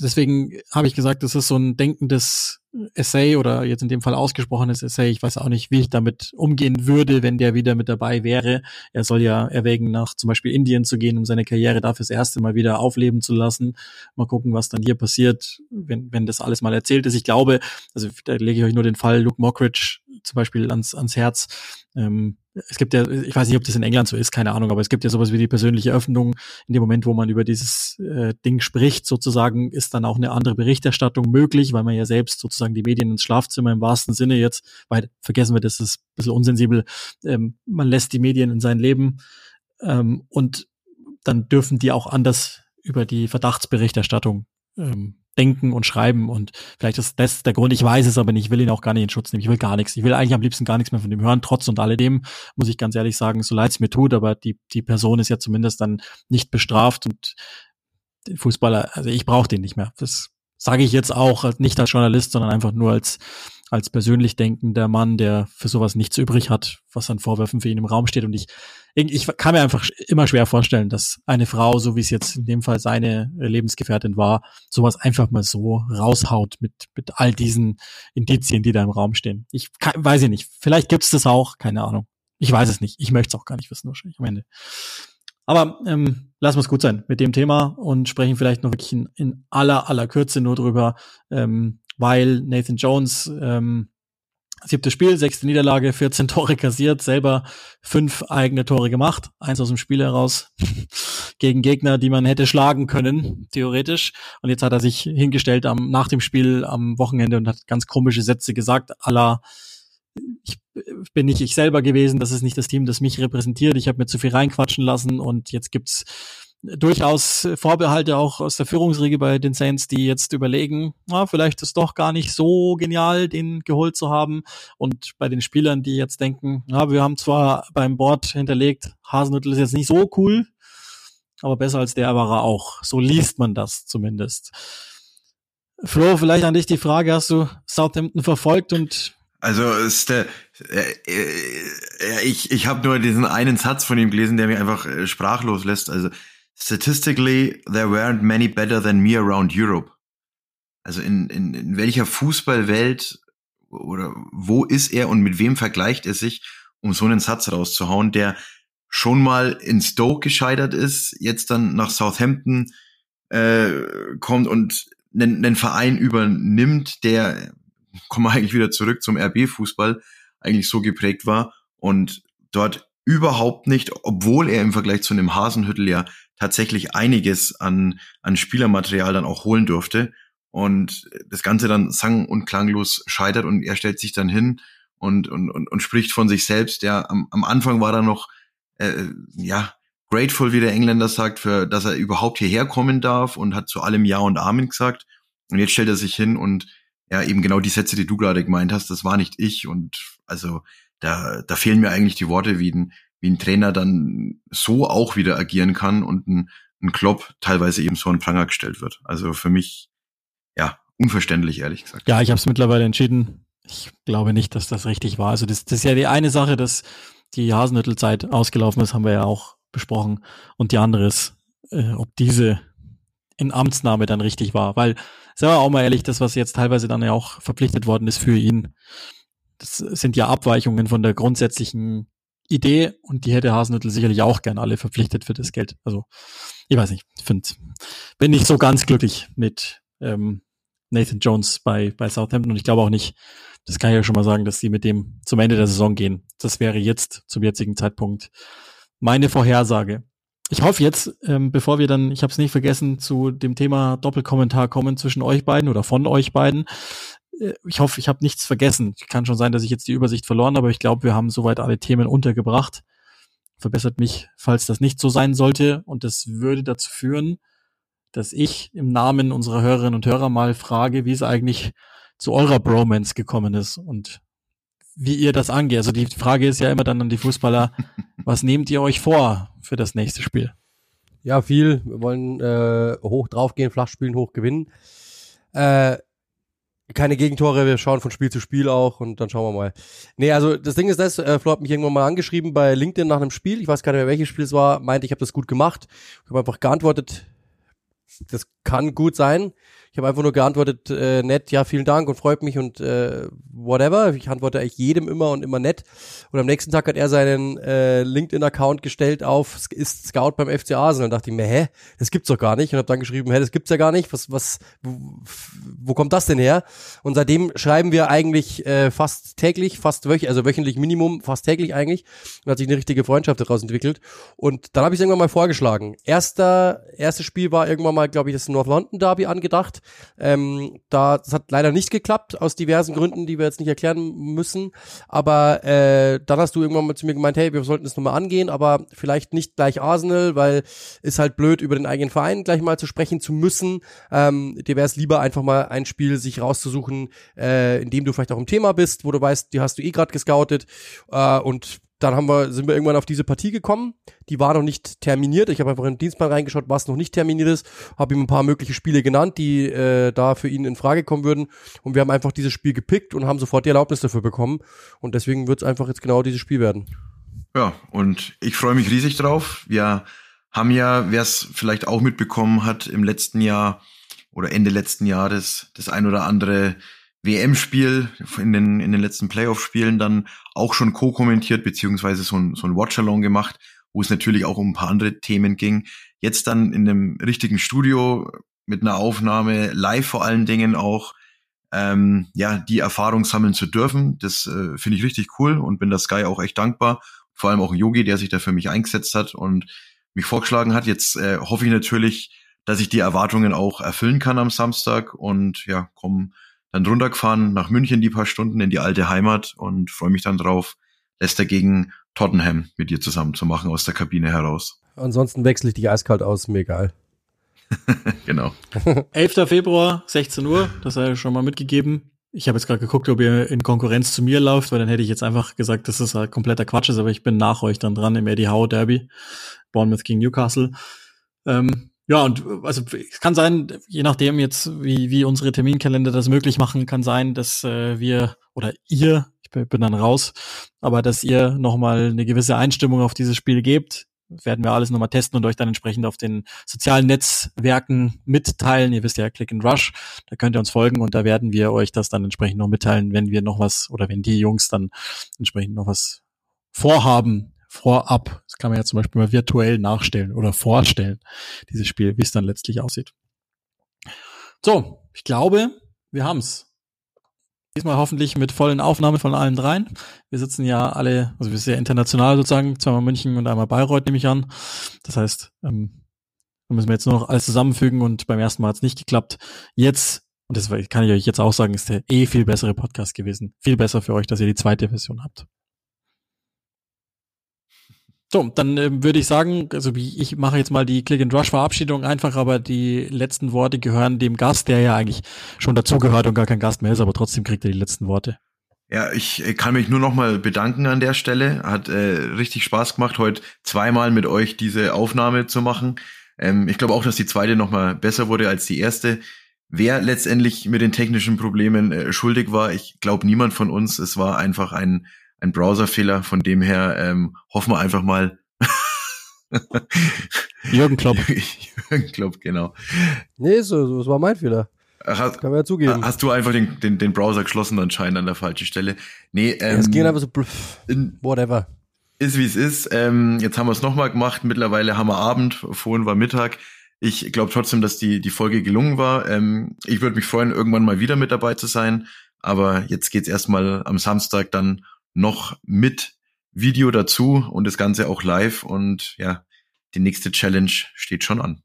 deswegen habe ich gesagt, das ist so ein denkendes Essay oder jetzt in dem Fall ausgesprochenes Essay. Ich weiß auch nicht, wie ich damit umgehen würde, wenn der wieder mit dabei wäre. Er soll ja erwägen, nach zum Beispiel Indien zu gehen, um seine Karriere dafür das erste Mal wieder aufleben zu lassen. Mal gucken, was dann hier passiert, wenn, wenn das alles mal erzählt ist. Ich glaube, also da lege ich euch nur den Fall Luke Mockridge zum Beispiel ans, ans Herz. Ähm, es gibt ja, ich weiß nicht, ob das in England so ist, keine Ahnung, aber es gibt ja sowas wie die persönliche Öffnung. In dem Moment, wo man über dieses äh, Ding spricht, sozusagen, ist dann auch eine andere Berichterstattung möglich, weil man ja selbst sozusagen die Medien ins Schlafzimmer im wahrsten Sinne jetzt, weil vergessen wir, das ist ein bisschen unsensibel, ähm, man lässt die Medien in sein Leben ähm, und dann dürfen die auch anders über die Verdachtsberichterstattung ähm, denken und schreiben und vielleicht ist das der Grund, ich weiß es aber nicht, ich will ihn auch gar nicht in Schutz nehmen, ich will gar nichts, ich will eigentlich am liebsten gar nichts mehr von dem hören, trotz und alledem muss ich ganz ehrlich sagen, so leid es mir tut, aber die, die Person ist ja zumindest dann nicht bestraft und den Fußballer, also ich brauche den nicht mehr, das sage ich jetzt auch nicht als Journalist, sondern einfach nur als als persönlich denkender Mann, der für sowas nichts übrig hat, was an Vorwürfen für ihn im Raum steht. Und ich, ich kann mir einfach immer schwer vorstellen, dass eine Frau, so wie es jetzt in dem Fall seine Lebensgefährtin war, sowas einfach mal so raushaut mit, mit all diesen Indizien, die da im Raum stehen. Ich kann, weiß ich nicht. Vielleicht gibt's das auch, keine Ahnung. Ich weiß es nicht. Ich möchte es auch gar nicht wissen, wahrscheinlich am Ende. Aber ähm, lassen wir es gut sein mit dem Thema und sprechen vielleicht noch wirklich in, in aller, aller Kürze nur drüber, ähm, weil Nathan Jones ähm, siebtes Spiel, sechste Niederlage, 14 [laughs] Tore kassiert, selber fünf eigene Tore gemacht, eins aus dem Spiel heraus [laughs] gegen Gegner, die man hätte schlagen können, theoretisch. Und jetzt hat er sich hingestellt am, nach dem Spiel am Wochenende und hat ganz komische Sätze gesagt, aller ich bin nicht ich selber gewesen, das ist nicht das Team, das mich repräsentiert, ich habe mir zu viel reinquatschen lassen und jetzt gibt's durchaus Vorbehalte auch aus der Führungsriege bei den Saints, die jetzt überlegen, na, vielleicht ist doch gar nicht so genial, den geholt zu haben. Und bei den Spielern, die jetzt denken, na, wir haben zwar beim Board hinterlegt, Hasenhüttel ist jetzt nicht so cool, aber besser als der war er auch. So liest man das zumindest. Flo, vielleicht an dich die Frage, hast du Southampton verfolgt und also ist der, äh, äh, ich ich habe nur diesen einen Satz von ihm gelesen, der mich einfach äh, sprachlos lässt. Also statistically, there weren't many better than me around Europe. Also in, in, in welcher Fußballwelt oder wo ist er und mit wem vergleicht er sich, um so einen Satz rauszuhauen, der schon mal in Stoke gescheitert ist, jetzt dann nach Southampton äh, kommt und einen, einen Verein übernimmt, der, kommen wir eigentlich wieder zurück zum RB-Fußball, eigentlich so geprägt war und dort überhaupt nicht, obwohl er im Vergleich zu einem Hasenhüttel ja tatsächlich einiges an, an Spielermaterial dann auch holen durfte und das Ganze dann sang- und klanglos scheitert und er stellt sich dann hin und, und, und, und spricht von sich selbst. Ja, am, am Anfang war er noch, äh, ja, grateful, wie der Engländer sagt, für, dass er überhaupt hierher kommen darf und hat zu allem Ja und Amen gesagt. Und jetzt stellt er sich hin und ja, eben genau die Sätze, die du gerade gemeint hast, das war nicht ich und also da, da fehlen mir eigentlich die Worte, wie ein, wie ein Trainer dann so auch wieder agieren kann und ein, ein Klopp teilweise eben so ein Pranger gestellt wird. Also für mich, ja, unverständlich, ehrlich gesagt. Ja, ich habe es mittlerweile entschieden. Ich glaube nicht, dass das richtig war. Also das, das ist ja die eine Sache, dass die Hasenhüttelzeit ausgelaufen ist, haben wir ja auch besprochen. Und die andere ist, äh, ob diese in Amtsname dann richtig war. Weil, sagen wir auch mal ehrlich, das, was jetzt teilweise dann ja auch verpflichtet worden ist für ihn, das sind ja Abweichungen von der grundsätzlichen Idee und die hätte Hasenhüttel sicherlich auch gern alle verpflichtet für das Geld. Also, ich weiß nicht, finde, bin nicht so ganz glücklich mit ähm, Nathan Jones bei, bei Southampton und ich glaube auch nicht, das kann ich ja schon mal sagen, dass sie mit dem zum Ende der Saison gehen. Das wäre jetzt zum jetzigen Zeitpunkt meine Vorhersage. Ich hoffe jetzt, ähm, bevor wir dann, ich habe es nicht vergessen, zu dem Thema Doppelkommentar kommen zwischen euch beiden oder von euch beiden, ich hoffe, ich habe nichts vergessen. Kann schon sein, dass ich jetzt die Übersicht verloren habe, aber ich glaube, wir haben soweit alle Themen untergebracht. Verbessert mich, falls das nicht so sein sollte. Und das würde dazu führen, dass ich im Namen unserer Hörerinnen und Hörer mal frage, wie es eigentlich zu eurer Bromance gekommen ist und wie ihr das angeht. Also die Frage ist ja immer dann an die Fußballer, [laughs] was nehmt ihr euch vor für das nächste Spiel? Ja, viel. Wir wollen äh, hoch draufgehen, flach spielen, hoch gewinnen. Äh, keine Gegentore, wir schauen von Spiel zu Spiel auch und dann schauen wir mal. Nee, also das Ding ist das, äh, Flo hat mich irgendwann mal angeschrieben bei LinkedIn nach einem Spiel, ich weiß gar nicht mehr welches Spiel es war, meinte, ich habe das gut gemacht. Ich habe einfach geantwortet, das kann gut sein. Ich habe einfach nur geantwortet, äh, nett, ja, vielen Dank und freut mich und äh, whatever. Ich antworte eigentlich jedem immer und immer nett. Und am nächsten Tag hat er seinen äh, LinkedIn-Account gestellt auf ist Scout beim FC Arsenal. Und dachte ich mir, hä, das gibt's doch gar nicht. Und habe dann geschrieben, hä, das gibt's ja gar nicht. Was, was, wo, wo kommt das denn her? Und seitdem schreiben wir eigentlich äh, fast täglich, fast wöchentlich, also wöchentlich Minimum, fast täglich eigentlich. Und hat sich eine richtige Freundschaft daraus entwickelt. Und dann habe ich irgendwann mal vorgeschlagen. Erster, erstes Spiel war irgendwann mal, glaube ich, das North London Derby angedacht. Ähm, da, das hat leider nicht geklappt, aus diversen Gründen, die wir jetzt nicht erklären müssen. Aber äh, dann hast du irgendwann mal zu mir gemeint, hey, wir sollten das nochmal angehen, aber vielleicht nicht gleich Arsenal, weil ist halt blöd, über den eigenen Verein gleich mal zu sprechen zu müssen. Ähm, dir wäre es lieber, einfach mal ein Spiel sich rauszusuchen, äh, in dem du vielleicht auch im Thema bist, wo du weißt, die hast du eh gerade gescoutet äh, und dann haben wir, sind wir irgendwann auf diese Partie gekommen. Die war noch nicht terminiert. Ich habe einfach in den Dienstplan reingeschaut, was noch nicht terminiert ist. Habe ihm ein paar mögliche Spiele genannt, die äh, da für ihn in Frage kommen würden. Und wir haben einfach dieses Spiel gepickt und haben sofort die Erlaubnis dafür bekommen. Und deswegen wird es einfach jetzt genau dieses Spiel werden. Ja, und ich freue mich riesig drauf. Wir haben ja, wer es vielleicht auch mitbekommen hat, im letzten Jahr oder Ende letzten Jahres das ein oder andere WM-Spiel in den, in den letzten Playoff-Spielen dann auch schon co-kommentiert, beziehungsweise so ein, so ein Watch-Along gemacht, wo es natürlich auch um ein paar andere Themen ging. Jetzt dann in einem richtigen Studio mit einer Aufnahme, live vor allen Dingen auch, ähm, ja, die Erfahrung sammeln zu dürfen. Das äh, finde ich richtig cool und bin der Sky auch echt dankbar. Vor allem auch Yogi, der sich da für mich eingesetzt hat und mich vorgeschlagen hat. Jetzt äh, hoffe ich natürlich, dass ich die Erwartungen auch erfüllen kann am Samstag und ja, komme dann runtergefahren nach München die paar Stunden in die alte Heimat und freue mich dann drauf, Leicester gegen Tottenham mit dir zusammen zu machen aus der Kabine heraus. Ansonsten wechsle ich dich eiskalt aus, mir egal. [laughs] genau. [laughs] 11. Februar, 16 Uhr, das sei schon mal mitgegeben. Ich habe jetzt gerade geguckt, ob ihr in Konkurrenz zu mir lauft, weil dann hätte ich jetzt einfach gesagt, dass das halt kompletter Quatsch ist, aber ich bin nach euch dann dran im Eddie Howe Derby, Bournemouth gegen Newcastle. Ähm, ja, und also es kann sein, je nachdem jetzt, wie, wie unsere Terminkalender das möglich machen, kann sein, dass äh, wir oder ihr, ich bin dann raus, aber dass ihr nochmal eine gewisse Einstimmung auf dieses Spiel gebt. werden wir alles nochmal testen und euch dann entsprechend auf den sozialen Netzwerken mitteilen. Ihr wisst ja, Click and Rush, da könnt ihr uns folgen und da werden wir euch das dann entsprechend noch mitteilen, wenn wir noch was oder wenn die Jungs dann entsprechend noch was vorhaben, vorab. Das kann man ja zum Beispiel mal virtuell nachstellen oder vorstellen, dieses Spiel, wie es dann letztlich aussieht. So, ich glaube, wir haben's. Diesmal hoffentlich mit vollen Aufnahmen von allen dreien. Wir sitzen ja alle, also wir sind ja international sozusagen, zweimal München und einmal Bayreuth nehme ich an. Das heißt, ähm, da müssen wir jetzt nur noch alles zusammenfügen und beim ersten Mal hat es nicht geklappt. Jetzt, und das kann ich euch jetzt auch sagen, ist der eh viel bessere Podcast gewesen. Viel besser für euch, dass ihr die zweite Version habt. So, dann äh, würde ich sagen, also wie ich mache jetzt mal die Click and Rush Verabschiedung einfach, aber die letzten Worte gehören dem Gast, der ja eigentlich schon dazugehört und gar kein Gast mehr ist, aber trotzdem kriegt er die letzten Worte. Ja, ich kann mich nur noch mal bedanken an der Stelle. Hat äh, richtig Spaß gemacht, heute zweimal mit euch diese Aufnahme zu machen. Ähm, ich glaube auch, dass die zweite noch mal besser wurde als die erste. Wer letztendlich mit den technischen Problemen äh, schuldig war, ich glaube niemand von uns. Es war einfach ein ein Browserfehler. Von dem her ähm, hoffen wir einfach mal. [laughs] Jürgen Klopp. [laughs] Jürgen Klopp, genau. Nee, so, so, das war mein Fehler. Hast, Kann man ja zugeben. Hast du einfach den, den, den Browser geschlossen anscheinend an der falschen Stelle? Nee, ähm, es ging einfach so, in, whatever. Ist wie es ist. Ähm, jetzt haben wir es nochmal gemacht. Mittlerweile haben wir Abend, vorhin war Mittag. Ich glaube trotzdem, dass die, die Folge gelungen war. Ähm, ich würde mich freuen, irgendwann mal wieder mit dabei zu sein. Aber jetzt geht's erstmal am Samstag dann noch mit Video dazu und das Ganze auch live und ja, die nächste Challenge steht schon an.